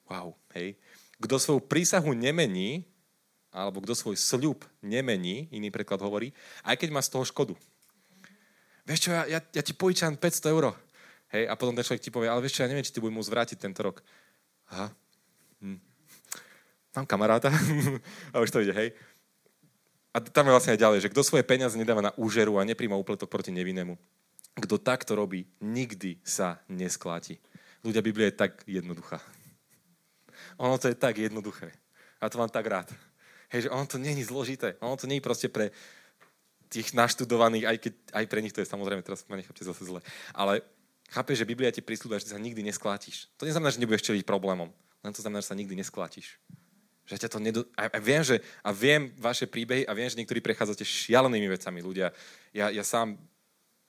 Wow, hej. Kto svoju prísahu nemení, alebo kto svoj sľub nemení, iný preklad hovorí, aj keď má z toho škodu. Vieš čo, ja, ja, ja ti požičam 500 eur. Hej, a potom ten človek ti povie, ale vieš čo, ja neviem, či ty budem môcť vrátiť tento rok. Aha. Hm. Mám kamaráta. a už to ide, hej. A tam je vlastne aj ďalej, že kto svoje peniaze nedáva na úžeru a nepríjma úpletok proti nevinnému. Kto takto robí, nikdy sa neskláti. Ľudia, Biblia je tak jednoduchá. Ono to je tak jednoduché. A to mám tak rád. Hej, že ono to není zložité. Ono to není proste pre tých naštudovaných, aj, keď, aj pre nich to je samozrejme, teraz ma nechápte zase zle. Ale chápeš, že Biblia ti prislúba, že sa nikdy nesklátiš. To neznamená, že nebudeš čeliť problémom. Len to znamená, že sa nikdy nesklátiš. Že ťa to nedo... a, viem, že, a viem vaše príbehy a viem, že niektorí prechádzate šialenými vecami, ľudia. Ja, ja sám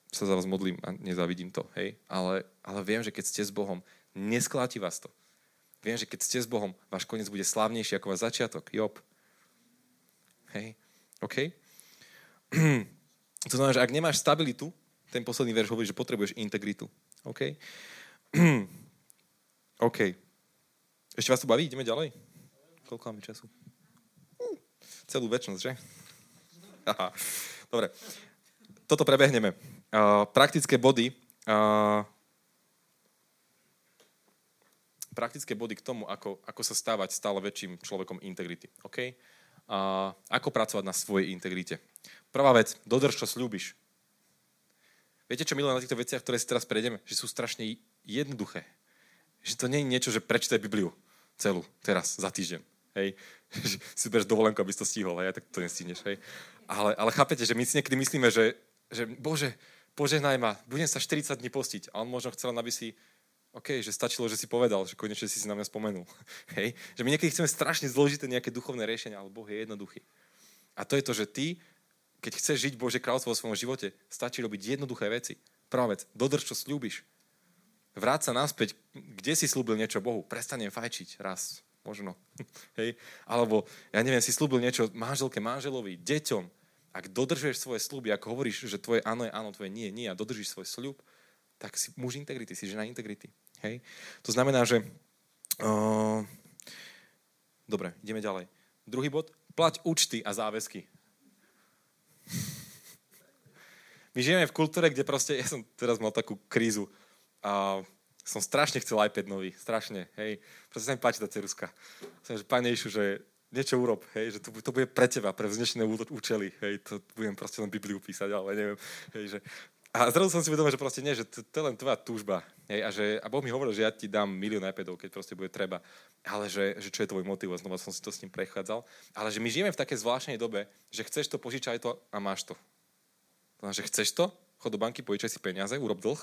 sa za vás modlím a nezavidím to, hej? Ale, ale viem, že keď ste s Bohom, neskláti vás to. Viem, že keď ste s Bohom, váš koniec bude slávnejší ako váš začiatok. Job. Hej? OK? To znamená, že ak nemáš stabilitu, ten posledný verš hovorí, že potrebuješ integritu. OK? OK. Ešte vás to baví? Ideme ďalej? Koľko máme času? celú väčšnosť, že? Aha. Dobre. Toto prebehneme. Uh, praktické body. Uh, praktické body k tomu, ako, ako sa stávať stále väčším človekom integrity. OK? A ako pracovať na svojej integrite. Prvá vec, dodrž, čo slúbiš. Viete, čo milujem na týchto veciach, ktoré si teraz prejdeme? Že sú strašne jednoduché. Že to nie je niečo, že prečítaj Bibliu celú teraz, za týždeň. Hej? Že si bereš dovolenku, aby si to stihol, hej? tak to nestihneš. Hej? Ale, ale chápete, že my si niekedy myslíme, že, že Bože, požehnaj ma, budem sa 40 dní postiť. A on možno chcel, aby si OK, že stačilo, že si povedal, že konečne si si na mňa spomenul. Hej? Že my niekedy chceme strašne zložité nejaké duchovné riešenia, ale Boh je jednoduchý. A to je to, že ty, keď chceš žiť Bože kráľovstvo vo svojom živote, stačí robiť jednoduché veci. Prvá vec, dodrž, čo slúbiš. Vráť sa naspäť, kde si slúbil niečo Bohu. Prestanem fajčiť raz, možno. Hej? Alebo, ja neviem, si slúbil niečo manželke, manželovi, deťom. Ak dodržuješ svoje slúby, ako hovoríš, že tvoje áno je áno, tvoje nie je nie a dodržíš svoj slúb, tak si muž integrity, si žena integrity. Hej? To znamená, že... Uh, dobre, ideme ďalej. Druhý bod. Plať účty a záväzky. My žijeme v kultúre, kde proste, ja som teraz mal takú krízu a som strašne chcel iPad nový, strašne, hej. Proste sa mi páči tá ceruska. Som, že Pane Ježišu, že niečo urob, hej, že to, to bude pre teba, pre vznešené účely, hej, to budem proste len Bibliu písať, ale neviem, hej, že a zrazu som si uvedomil, že proste nie, že to, to je len tvoja túžba. Hej, a, že, a Boh mi hovoril, že ja ti dám milión iPadov, keď proste bude treba. Ale že, že čo je tvoj motiv? Znova som si to s ním prechádzal. Ale že my žijeme v takej zvláštnej dobe, že chceš to, požičaj to a máš to. To znamená, že chceš to, chod do banky, požičaj si peniaze, urob dlh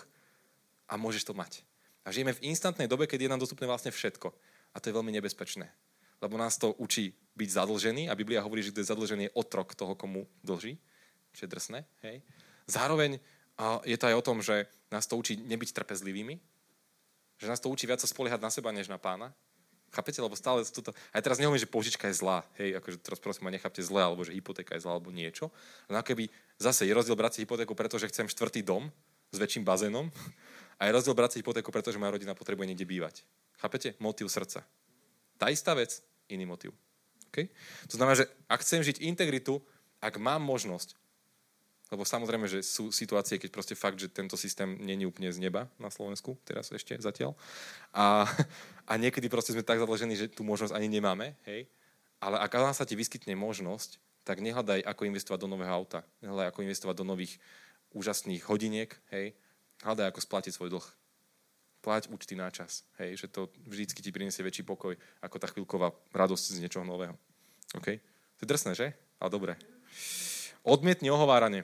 a môžeš to mať. A žijeme v instantnej dobe, keď je nám dostupné vlastne všetko. A to je veľmi nebezpečné. Lebo nás to učí byť zadlžený a Biblia hovorí, že kto je zadlžený je otrok toho, komu dlží. Čo je drsné. Hej. Zároveň a je to aj o tom, že nás to učí nebyť trpezlivými, že nás to učí viac sa spoliehať na seba, než na pána. Chápete? Lebo stále toto... Aj teraz nehovorím, že požička je zlá. Hej, akože teraz prosím ma nechápte zle, alebo že hypotéka je zlá, alebo niečo. No keby zase je rozdiel brať si hypotéku, pretože chcem štvrtý dom s väčším bazénom a je rozdiel brať si hypotéku, pretože moja rodina potrebuje niekde bývať. Chápete? Motív srdca. Tá istá vec, iný motív. Okay? To znamená, že ak chcem žiť integritu, ak mám možnosť, lebo samozrejme, že sú situácie, keď proste fakt, že tento systém není úplne z neba na Slovensku, teraz ešte zatiaľ. A, a niekedy proste sme tak zadlžení, že tú možnosť ani nemáme, hej. Ale ak sa ti vyskytne možnosť, tak nehľadaj, ako investovať do nového auta. Nehľadaj, ako investovať do nových úžasných hodiniek, hej. Hľadaj, ako splatiť svoj dlh. Plať účty na čas, hej. Že to vždycky ti priniesie väčší pokoj, ako tá chvíľková radosť z niečoho nového. OK? To je drsné, že? Ale dobre. Odmietni ohováranie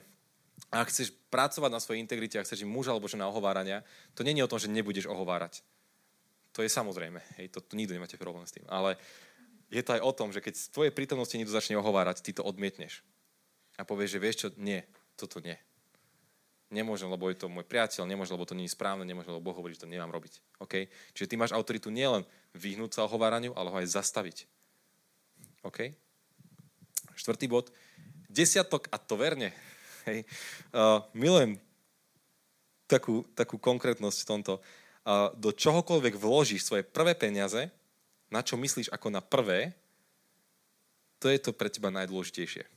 a chceš pracovať na svojej integrite, ak chceš muža alebo žena ohovárania, to je o tom, že nebudeš ohovárať. To je samozrejme, hej, to, to nikto nemáte problém s tým. Ale je to aj o tom, že keď z tvojej prítomnosti niekto začne ohovárať, ty to odmietneš. A povieš, že vieš čo, nie, toto nie. Nemôžem, lebo je to môj priateľ, nemôžem, lebo to nie je správne, nemôžem, lebo Boh hovorí, že to nemám robiť. Okay? Čiže ty máš autoritu nielen vyhnúť sa ohováraniu, ale ho aj zastaviť. OK? Štvrtý bod. Desiatok a to verne. Hej. Uh, milujem takú, takú konkrétnosť v tomto. Uh, do čohokoľvek vložíš svoje prvé peniaze, na čo myslíš ako na prvé, to je to pre teba najdôležitejšie.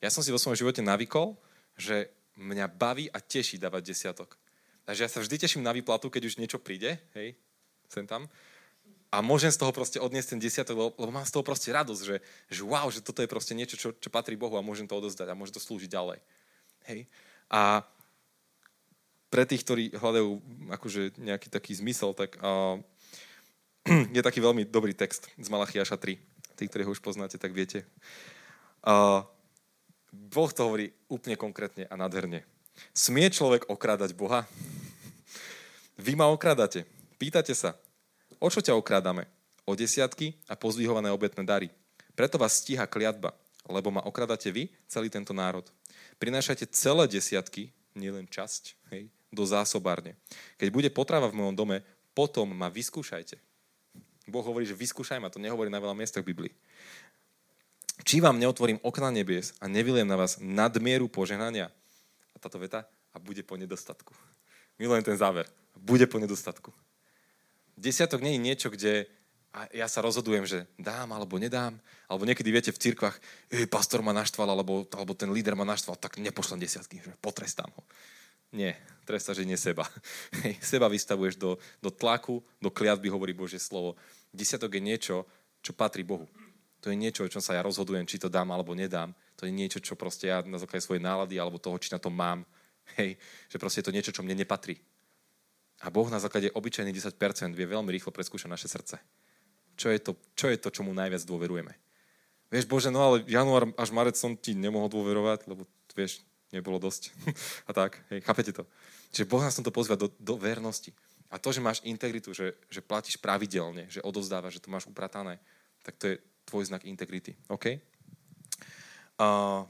Ja som si vo svojom živote navykol, že mňa baví a teší dávať desiatok. Takže ja sa vždy teším na výplatu, keď už niečo príde, hej, sem tam. A môžem z toho proste odniesť ten desiatok, lebo, lebo mám z toho proste radosť, že, že wow, že toto je proste niečo, čo, čo patrí Bohu a môžem to odozdať a môže to slúžiť ďalej. Hej? A pre tých, ktorí hľadajú akože nejaký taký zmysel, tak uh, je taký veľmi dobrý text z Malachiaša 3. Tí, ktorí ho už poznáte, tak viete. Uh, boh to hovorí úplne konkrétne a nádherne. Smie človek okrádať Boha? Vy ma okrádate. Pýtate sa, o čo ťa okrádame? O desiatky a pozdvihované obetné dary. Preto vás stíha kliatba, lebo ma okradate vy, celý tento národ. Prinášajte celé desiatky, nielen časť, hej, do zásobárne. Keď bude potrava v mojom dome, potom ma vyskúšajte. Boh hovorí, že vyskúšaj ma, to nehovorí na veľa miestach Biblii. Či vám neotvorím okna nebies a nevyliem na vás nadmieru požehnania? A táto veta, a bude po nedostatku. Milujem ten záver. Bude po nedostatku. Desiatok nie je niečo, kde a ja sa rozhodujem, že dám alebo nedám. Alebo niekedy viete v cirkvách, pastor ma naštval, alebo, alebo ten líder ma naštval, tak nepošlem desiatky, že potrestám ho. Nie, že nie seba. Seba vystavuješ do, do tlaku, do kliatby, hovorí Božie slovo. Desiatok je niečo, čo patrí Bohu. To je niečo, o čom sa ja rozhodujem, či to dám alebo nedám. To je niečo, čo proste ja na základe svojej nálady alebo toho, či na to mám. Hej, že proste je to niečo, čo mne nepatrí. A Boh na základe obyčajných 10% vie veľmi rýchlo preskúšať naše srdce čo je to, čo, je to čomu najviac dôverujeme. Vieš, Bože, no ale január až marec som ti nemohol dôverovať, lebo vieš, nebolo dosť. a tak, hej, chápete to? Čiže Boh nás to pozýva do, do vernosti. A to, že máš integritu, že, že platíš pravidelne, že odovzdávaš, že to máš upratané, tak to je tvoj znak integrity. OK? Uh,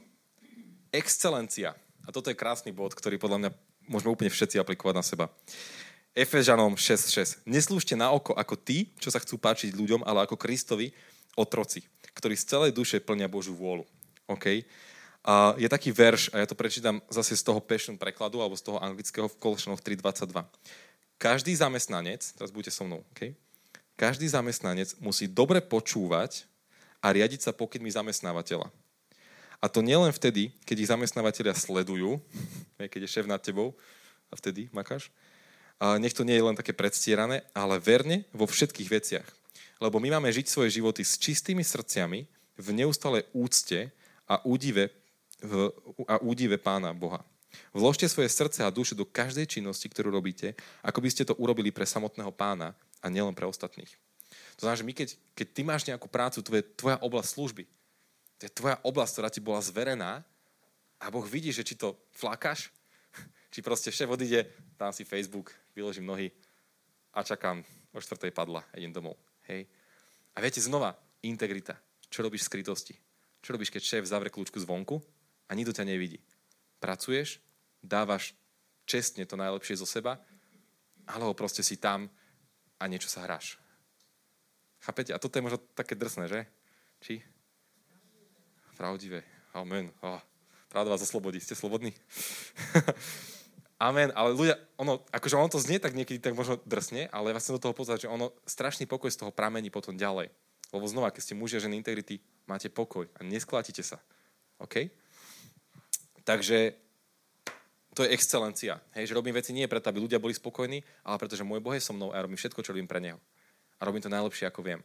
excelencia. A toto je krásny bod, ktorý podľa mňa môžeme úplne všetci aplikovať na seba. Efežanom 6.6. Neslúžte na oko ako tí, čo sa chcú páčiť ľuďom, ale ako Kristovi otroci, ktorí z celej duše plnia Božú vôľu. OK? A je taký verš, a ja to prečítam zase z toho Passion prekladu, alebo z toho anglického v Kolšanoch 3.22. Každý zamestnanec, teraz buďte so mnou, OK? Každý zamestnanec musí dobre počúvať a riadiť sa pokynmi zamestnávateľa. A to nielen vtedy, keď ich zamestnávateľia sledujú, keď je šéf nad tebou, a vtedy makáš, a nech to nie je len také predstierané, ale verne vo všetkých veciach. Lebo my máme žiť svoje životy s čistými srdciami, v neustále úcte a údive, v, a údive Pána Boha. Vložte svoje srdce a duše do každej činnosti, ktorú robíte, ako by ste to urobili pre samotného pána a nielen pre ostatných. To znamená, že my keď, keď ty máš nejakú prácu, to je tvoja oblasť služby. To je tvoja oblasť, ktorá ti bola zverená a Boh vidí, že či to flakáš, či proste šéf odíde, dám si Facebook, vyložím nohy a čakám, o štvrtej padla idem domov. Hej. A viete, znova, integrita. Čo robíš v skrytosti? Čo robíš, keď šéf zavre kľúčku zvonku a nikto ťa nevidí? Pracuješ, dávaš čestne to najlepšie zo seba, alebo proste si tam a niečo sa hráš. Chápete? A toto je možno také drsné, že? Či? Pravdivé. Amen. Oh, pravda vás oslobodí. Ste slobodní? Amen. Ale ľudia, ono, akože ono to znie tak niekedy tak možno drsne, ale ja chcem do toho pozrieť, že ono, strašný pokoj z toho pramení potom ďalej. Lebo znova, keď ste muži a ženy integrity, máte pokoj a nesklátite sa. OK? Takže to je excelencia. Hej, že robím veci nie preto, aby ľudia boli spokojní, ale preto, že môj Boh je so mnou a ja robím všetko, čo robím pre Neho. A robím to najlepšie, ako viem.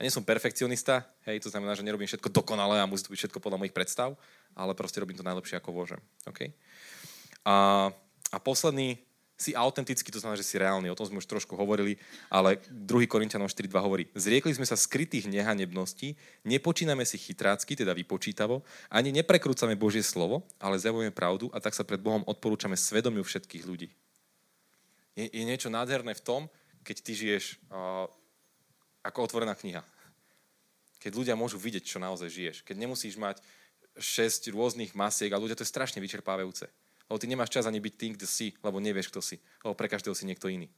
A nie som perfekcionista, hej, to znamená, že nerobím všetko dokonale a musí to byť všetko podľa mojich predstav, ale proste robím to najlepšie, ako môžem. Okay? A, a posledný, si autentický, to znamená, že si reálny, o tom sme už trošku hovorili, ale 2. Korintianom 4.2 hovorí, zriekli sme sa skrytých nehanebností, nepočíname si chytrácky, teda vypočítavo, ani neprekrúcame Božie slovo, ale zjavujeme pravdu a tak sa pred Bohom odporúčame svedomiu všetkých ľudí. Je, je niečo nádherné v tom, keď ty žiješ uh, ako otvorená kniha. Keď ľudia môžu vidieť, čo naozaj žiješ. Keď nemusíš mať 6 rôznych masiek a ľudia to je strašne vyčerpávajúce. Lebo ty nemáš čas ani byť tým, kto si, lebo nevieš, kto si. Lebo pre každého si niekto iný.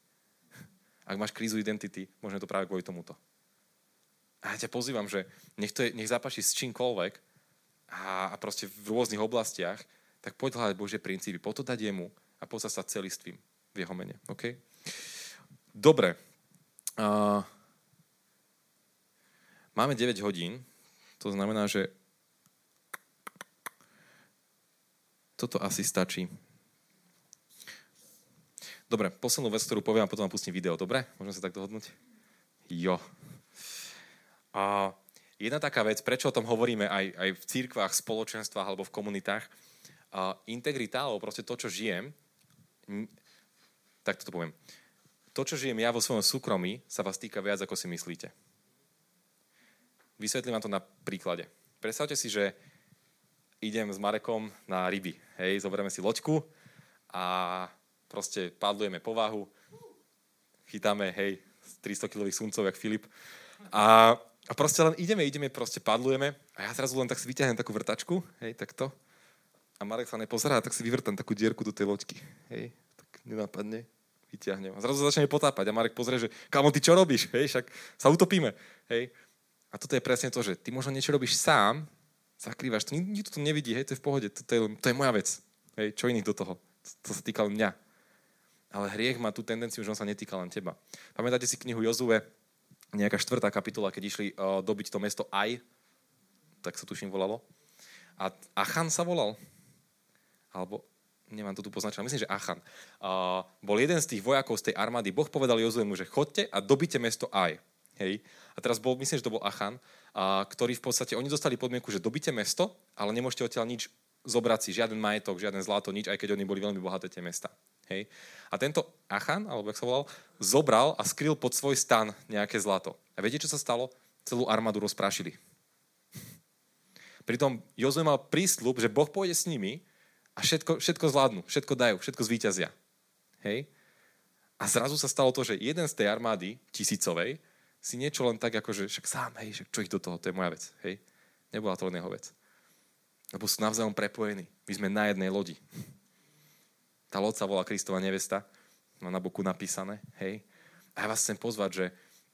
Ak máš krízu identity, možno je to práve kvôli tomuto. A ja ťa pozývam, že nech, to je, nech zapaší s čímkoľvek a, a proste v rôznych oblastiach, tak poď hľadať Božie princípy, poď to dať jemu a poď sa stať v jeho mene. Okay? Dobre. Uh, máme 9 hodín, to znamená, že toto asi stačí. Dobre, poslednú vec, ktorú poviem a potom vám pustím video, dobre? Môžeme sa tak dohodnúť? Jo. A jedna taká vec, prečo o tom hovoríme aj, aj v církvách, spoločenstvách alebo v komunitách, a integrita, alebo proste to, čo žijem, tak to poviem. To, čo žijem ja vo svojom súkromí, sa vás týka viac, ako si myslíte. Vysvetlím vám to na príklade. Predstavte si, že idem s Marekom na ryby. Hej, zoberieme si loďku a proste padlujeme povahu, chytáme, hej, 300 kilových suncov, jak Filip. A, a proste len ideme, ideme, proste padlujeme a ja zrazu len tak si vyťahnem takú vrtačku, hej, takto. A Marek sa nepozerá, tak si vyvrtam takú dierku do tej loďky. Hej, tak nenápadne, vyťahnem. A zrazu začne potápať a Marek pozrie, že kamo, ty čo robíš? Hej, však sa utopíme. Hej. A toto je presne to, že ty možno niečo robíš sám, zakrývaš to, nikto to nevidí, hej, to je v pohode, to, to, je, to je moja vec. Hej, čo iných do toho? To, to sa týka mňa. Ale hriech má tú tendenciu, že on sa netýka len teba. Pamätáte si knihu Jozue, nejaká štvrtá kapitola, keď išli uh, dobiť to mesto Aj, tak sa tuším volalo. A Achan sa volal. Alebo, nemám to tu poznačené, myslím, že Achan. Uh, bol jeden z tých vojakov z tej armády. Boh povedal Jozuemu, že chodte a dobite mesto Aj. Hej. A teraz bol, myslím, že to bol Achan, a, ktorý v podstate, oni dostali podmienku, že dobite mesto, ale nemôžete odtiaľ nič zobrať si, žiaden majetok, žiaden zlato, nič, aj keď oni boli veľmi bohaté tie mesta. Hej. A tento Achan, alebo jak sa volal, zobral a skryl pod svoj stan nejaké zlato. A viete, čo sa stalo? Celú armádu rozprášili. Pritom Jozue mal prísľub, že Boh pôjde s nimi a všetko, všetko zvládnu, všetko dajú, všetko zvíťazia. Hej? A zrazu sa stalo to, že jeden z tej armády tisícovej si niečo len tak, ako že však sám, hej, čo ich do toho, to je moja vec, hej. Nebola to len jeho vec. Lebo sú navzájom prepojení. My sme na jednej lodi. Tá loď sa volá Kristova nevesta, má na boku napísané, hej. A ja vás chcem pozvať, že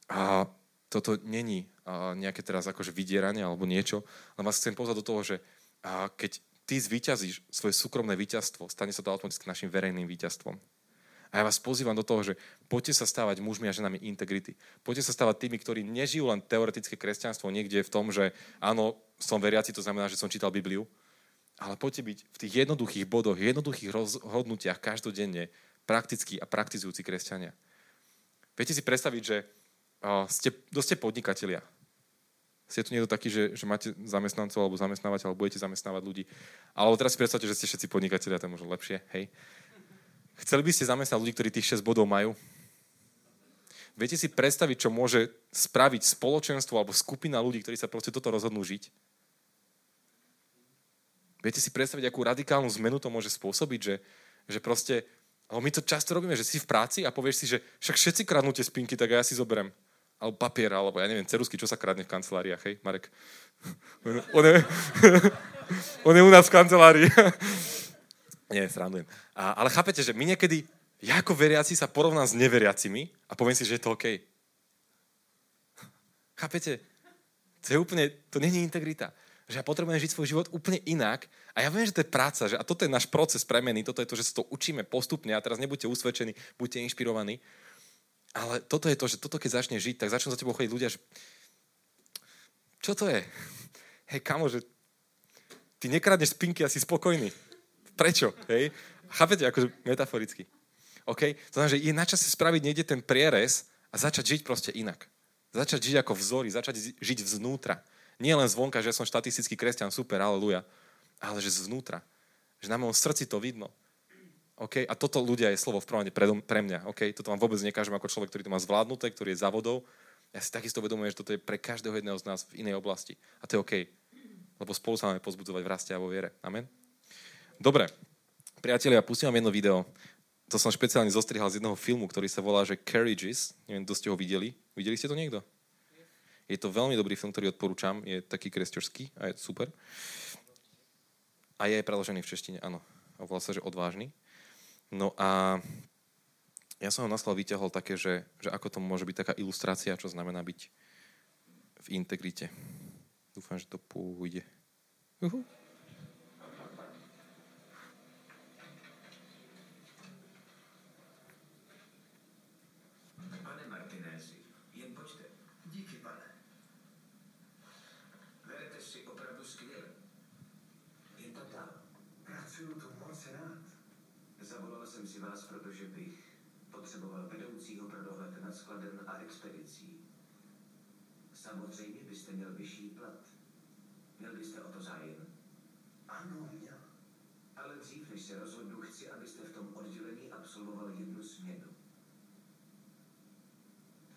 a, toto není a, nejaké teraz akože vydieranie alebo niečo, ale vás chcem pozvať do toho, že a, keď ty zvíťazíš svoje súkromné víťazstvo, stane sa to automaticky našim verejným víťazstvom. A ja vás pozývam do toho, že poďte sa stávať mužmi a ženami integrity. Poďte sa stávať tými, ktorí nežijú len teoretické kresťanstvo niekde v tom, že áno, som veriaci, to znamená, že som čítal Bibliu, ale poďte byť v tých jednoduchých bodoch, jednoduchých rozhodnutiach každodenne praktickí a praktizujúci kresťania. Viete si predstaviť, že uh, ste, ste podnikatelia. Ste tu niekto taký, že, že máte zamestnancov alebo zamestnávateľ, alebo budete zamestnávať ľudí. Alebo teraz si predstavte, že ste všetci podnikatelia, to je možno lepšie, hej. Chceli by ste zamestnať ľudí, ktorí tých 6 bodov majú? Viete si predstaviť, čo môže spraviť spoločenstvo alebo skupina ľudí, ktorí sa proste toto rozhodnú žiť? Viete si predstaviť, akú radikálnu zmenu to môže spôsobiť, že, že proste, ale my to často robíme, že si v práci a povieš si, že však všetci kradnú tie spinky, tak ja si zoberiem. Alebo papier, alebo ja neviem, cerusky, čo sa kradne v kanceláriách, hej, Marek? On je, on je u nás v kancelárii. Nie, srandujem. A, ale chápete, že my niekedy, ja ako veriaci sa porovnám s neveriacimi a poviem si, že je to OK. Chápete? To je úplne, to není integrita. Že ja potrebujem žiť svoj život úplne inak. A ja viem, že to je práca, že, a toto je náš proces premeny, toto je to, že sa to učíme postupne a teraz nebuďte usvedčení, buďte inšpirovaní. Ale toto je to, že toto keď začne žiť, tak začnú za tebou chodiť ľudia, že čo to je? Hej, kamo, že ty nekradneš spinky a si spokojný. Prečo? Hej? Chápete, akože metaforicky. OK? To znamená, že je na čase spraviť niekde ten prierez a začať žiť proste inak. Začať žiť ako vzory, začať žiť vznútra. Nie len zvonka, že som štatistický kresťan, super, aleluja, ale že zvnútra. Že na mojom srdci to vidno. OK? A toto ľudia je slovo v prvom pre mňa. OK? Toto vám vôbec nekážem ako človek, ktorý to má zvládnuté, ktorý je závodou. Ja si takisto uvedomujem, že toto je pre každého jedného z nás v inej oblasti. A to je OK. Lebo spolu sa máme pozbudzovať v raste a vo viere. Amen? Dobre. Priatelia, pustím vám jedno video. To som špeciálne zostrihal z jedného filmu, ktorý sa volá, že Carriages. Neviem, kto ste ho videli. Videli ste to niekto? Je to veľmi dobrý film, ktorý odporúčam. Je taký kresťorský a je super. A je preložený v češtine, áno. A volá sa, že odvážny. No a ja som ho na vyťahol také, že, že ako to môže byť taká ilustrácia, čo znamená byť v integrite. Dúfam, že to pôjde. Uhu. Se rozhodnu, chci, abyste v tom oddělení absolvoval jednu směnu.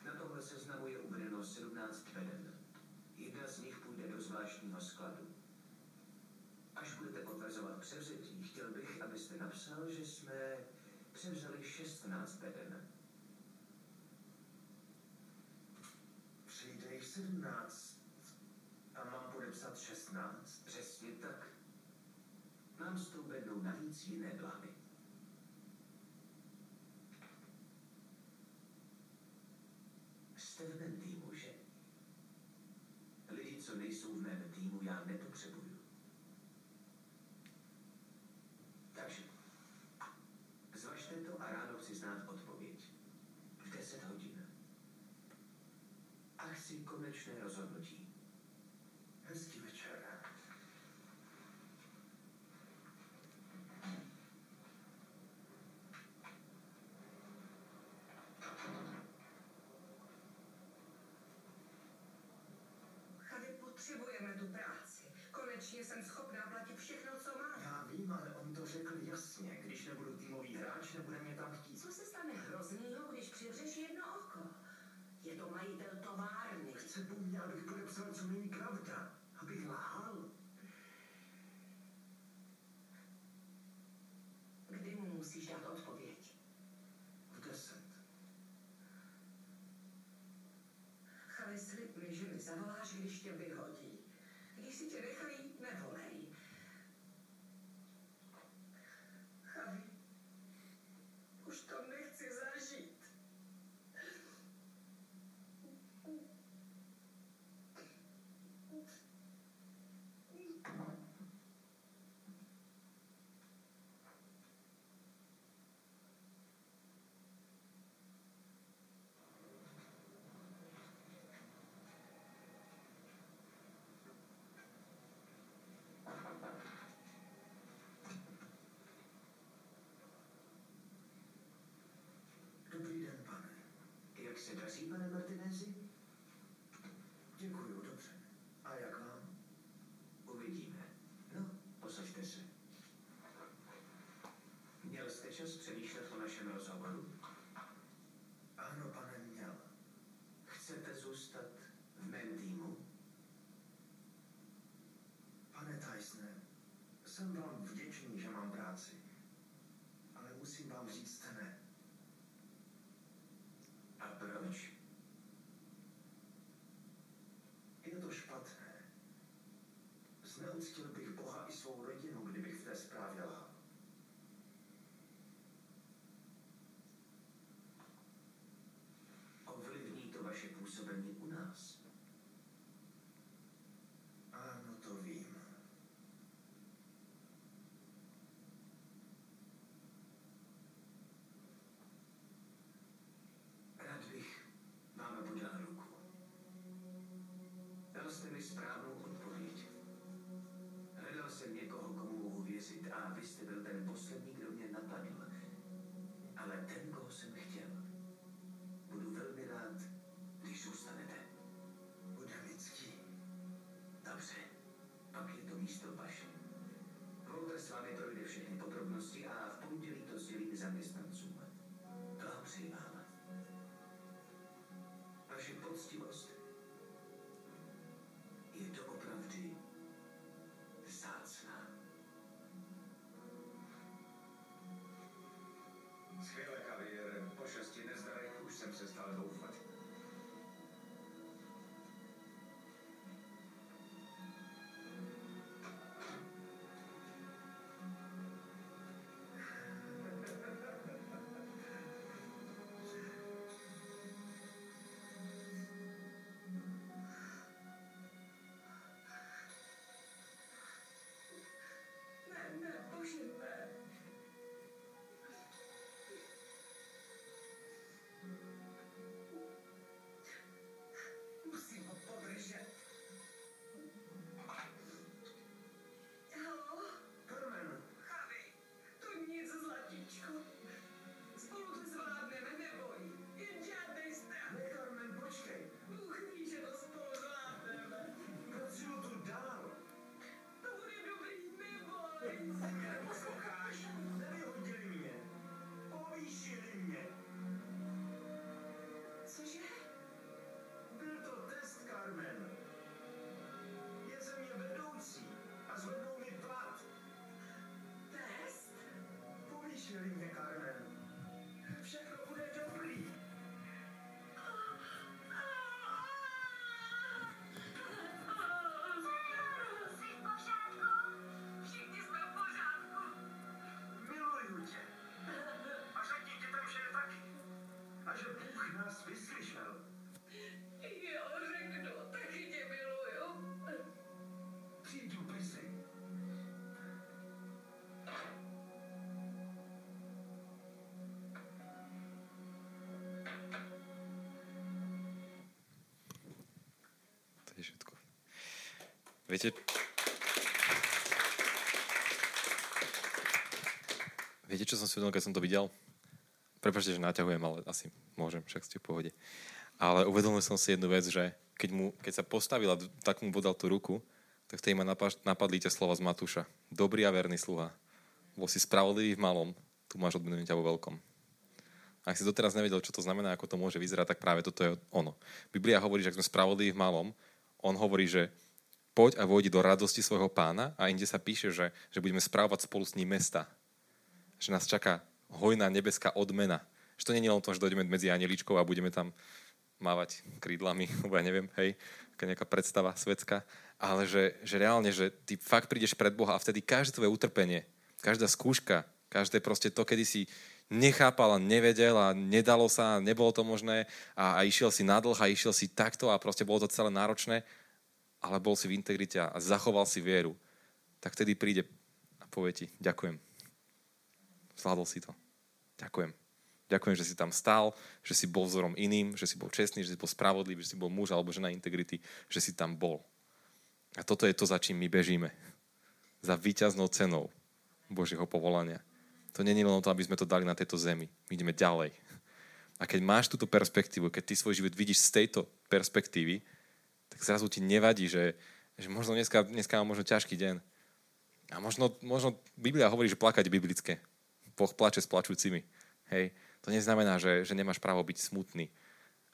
Na tomhle seznamu je uvedeno 17 beden. Jedna z nich půjde do zvláštního skladu. Až budete potvrzovat převzetí, chtěl bych, abyste napsal, že jsme převzali 16 beden. Přijde jich 17 a mám podepsat 16. Přesně tak. Mám s tou bednou navíc jiné plány. Jste v mém týmu, že? Lidi, co nejsou v mém týmu, já nepotřebuju. Takže, zvažte to a ráno chci znát odpověď. V 10 hodin. A chci konečné rozhodnutí. Hezký večer. Tady potřebujeme tu práci. Konečně jsem schopná platit všechno, co mám. Já vím, ale on to řekl jasně. Když hráč, nebude mě tam chtít. Co se stane hroznýho, když přivřeš jedno oko? Je to majitel továrny. Chce po mně, abych podepsal, co není pravda. Abych lhal. Kdy mu musíš dát odpověď? V deset. Chali slib mi, že mi zavoláš, když tě vyhodí. Když si tě nechají, nevolej. Chavi, už to nechci zažít. Dobrý den, pane. Jak se daří, pane მისტობაში. Полгода с вами проведевшие подробности о Viete, viete, čo som si uvedomil, keď som to videl? Prepačte, že naťahujem, ale asi môžem, však ste v pohode. Ale uvedomil som si jednu vec, že keď, mu, keď sa postavila, tak mu podal tú ruku, tak vtedy ma napad- napadli tie slova z Matúša. Dobrý a verný sluha. Bol si spravodlivý v malom, tu máš odmenu ťa vo veľkom. Ak si doteraz nevedel, čo to znamená, ako to môže vyzerať, tak práve toto je ono. Biblia hovorí, že ak sme spravodliví v malom, on hovorí, že poď a vojdi do radosti svojho pána a inde sa píše, že, že budeme správať spolu s ním mesta. Že nás čaká hojná nebeská odmena. Že to nie je len to, že dojdeme medzi anieličkou a budeme tam mávať krídlami, lebo ja neviem, hej, nejaká predstava svetská, ale že, že reálne, že ty fakt prídeš pred Boha a vtedy každé tvoje utrpenie, každá skúška, každé proste to, kedy si nechápal a nevedel a nedalo sa, nebolo to možné a, a išiel si na dlh a išiel si takto a proste bolo to celé náročné, ale bol si v integrite a zachoval si vieru, tak vtedy príde a povie ti, ďakujem. Zvládol si to. Ďakujem. Ďakujem, že si tam stál, že si bol vzorom iným, že si bol čestný, že si bol spravodlivý, že si bol muž alebo žena integrity, že si tam bol. A toto je to, za čím my bežíme. Za víťaznou cenou Božieho povolania. To je len to, aby sme to dali na tejto zemi. My ideme ďalej. A keď máš túto perspektívu, keď ty svoj život vidíš z tejto perspektívy, tak zrazu ti nevadí, že, že možno dneska, dneska mám možno ťažký deň. A možno, možno Biblia hovorí, že plakať biblické. Boh plače s plačúcimi. Hej. To neznamená, že, že nemáš právo byť smutný.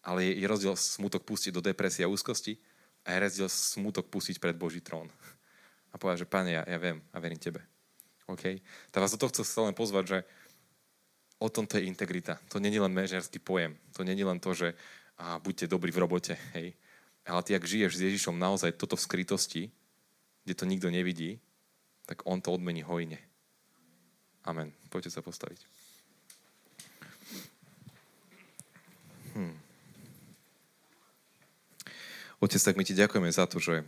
Ale je, je rozdiel smutok pustiť do depresie a úzkosti a je rozdiel smutok pustiť pred Boží trón. A povedať, že Pane, ja, ja viem a verím Tebe. OK? Tak vás do toho chcem len pozvať, že o tom to je integrita. To není len mežerský pojem. To není len to, že a, buďte dobrí v robote. Hej. Ale ty, ak žiješ s Ježišom naozaj toto v skrytosti, kde to nikto nevidí, tak on to odmení hojne. Amen. Poďte sa postaviť. Hm. Otec, tak my ti ďakujeme za to, že,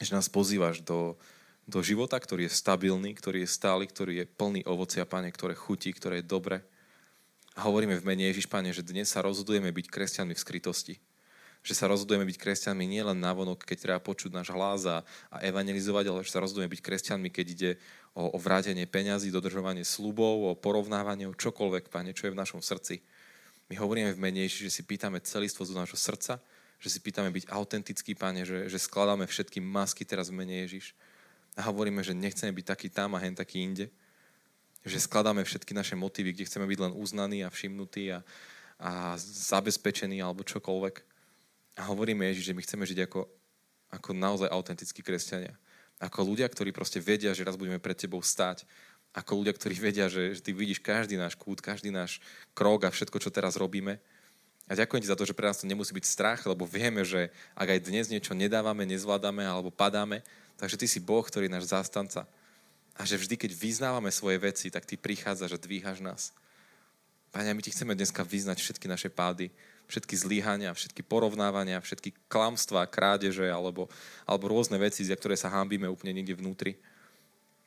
že nás pozývaš do, do života, ktorý je stabilný, ktorý je stály, ktorý je plný ovocia, Pane, ktoré chutí, ktoré je dobre. A hovoríme v mene Ježiš, Pane, že dnes sa rozhodujeme byť kresťanmi v skrytosti. Že sa rozhodujeme byť kresťanmi nielen navonok, keď treba počuť náš hlas a, a evangelizovať, ale že sa rozhodujeme byť kresťanmi, keď ide o, o vrátenie peňazí, dodržovanie slubov, o porovnávanie, o čokoľvek, Pane, čo je v našom srdci. My hovoríme v mene že si pýtame celistvo z nášho srdca, že si pýtame byť autentický, Pane, že, že skladáme všetky masky teraz v mene Ježiš. a hovoríme, že nechceme byť taký tam a hen taký inde. Že skladáme všetky naše motívy, kde chceme byť len uznaní a všimnutí a, a zabezpečení alebo čokoľvek. A hovoríme Ježiš, že my chceme žiť ako, ako naozaj autentickí kresťania. Ako ľudia, ktorí proste vedia, že raz budeme pred tebou stať. Ako ľudia, ktorí vedia, že, že ty vidíš každý náš kút, každý náš krok a všetko, čo teraz robíme. A ďakujem ti za to, že pre nás to nemusí byť strach, lebo vieme, že ak aj dnes niečo nedávame, nezvládame alebo padáme, takže ty si Boh, ktorý je náš zástanca. A že vždy, keď vyznávame svoje veci, tak ty prichádzaš a dvíhaš nás. Pane, my ti chceme dneska vyznať všetky naše pády, všetky zlíhania, všetky porovnávania, všetky klamstvá, krádeže alebo, alebo rôzne veci, za ktoré sa hámbime úplne niekde vnútri.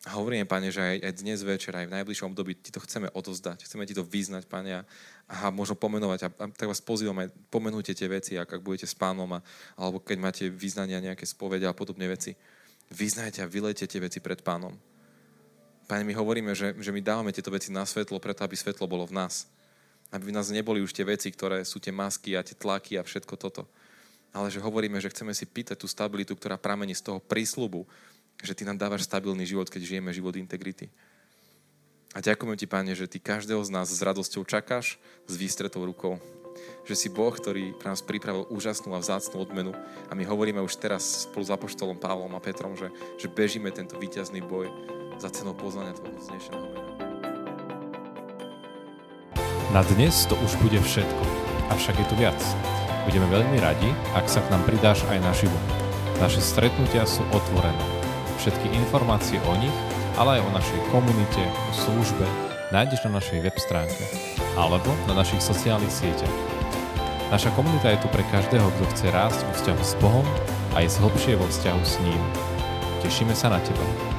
A hovoríme, Pane, že aj, aj dnes večer, aj v najbližšom období ti to chceme odozdať. Chceme ti to vyznať, Pane, a, a možno pomenovať. A, a tak vás pozývam aj pomenujte tie veci, ak, ak budete s pánom, a, alebo keď máte vyznania, nejaké spovede a podobné veci. Vyznajte a vylejte tie veci pred pánom. Pane, my hovoríme, že, že my dávame tieto veci na svetlo, preto aby svetlo bolo v nás. Aby v nás neboli už tie veci, ktoré sú tie masky a tie tlaky a všetko toto. Ale že hovoríme, že chceme si pýtať tú stabilitu, ktorá pramení z toho prísľubu, že ty nám dávaš stabilný život, keď žijeme život integrity. A ďakujem ti, Pane, že ty každého z nás s radosťou čakáš s výstretou rukou. Že si Boh, ktorý pre nás pripravil úžasnú a vzácnú odmenu. A my hovoríme už teraz spolu s Apoštolom Pavlom a Petrom, že, že bežíme tento víťazný boj za cenou poznania tvojho vznešeného mena. Na dnes to už bude všetko, avšak je tu viac. Budeme veľmi radi, ak sa k nám pridáš aj naživo. Naše stretnutia sú otvorené. Všetky informácie o nich, ale aj o našej komunite, o službe nájdeš na našej web stránke alebo na našich sociálnych sieťach. Naša komunita je tu pre každého, kto chce rásť vo vzťahu s Bohom a je hlbšie vo vzťahu s ním. Tešíme sa na teba.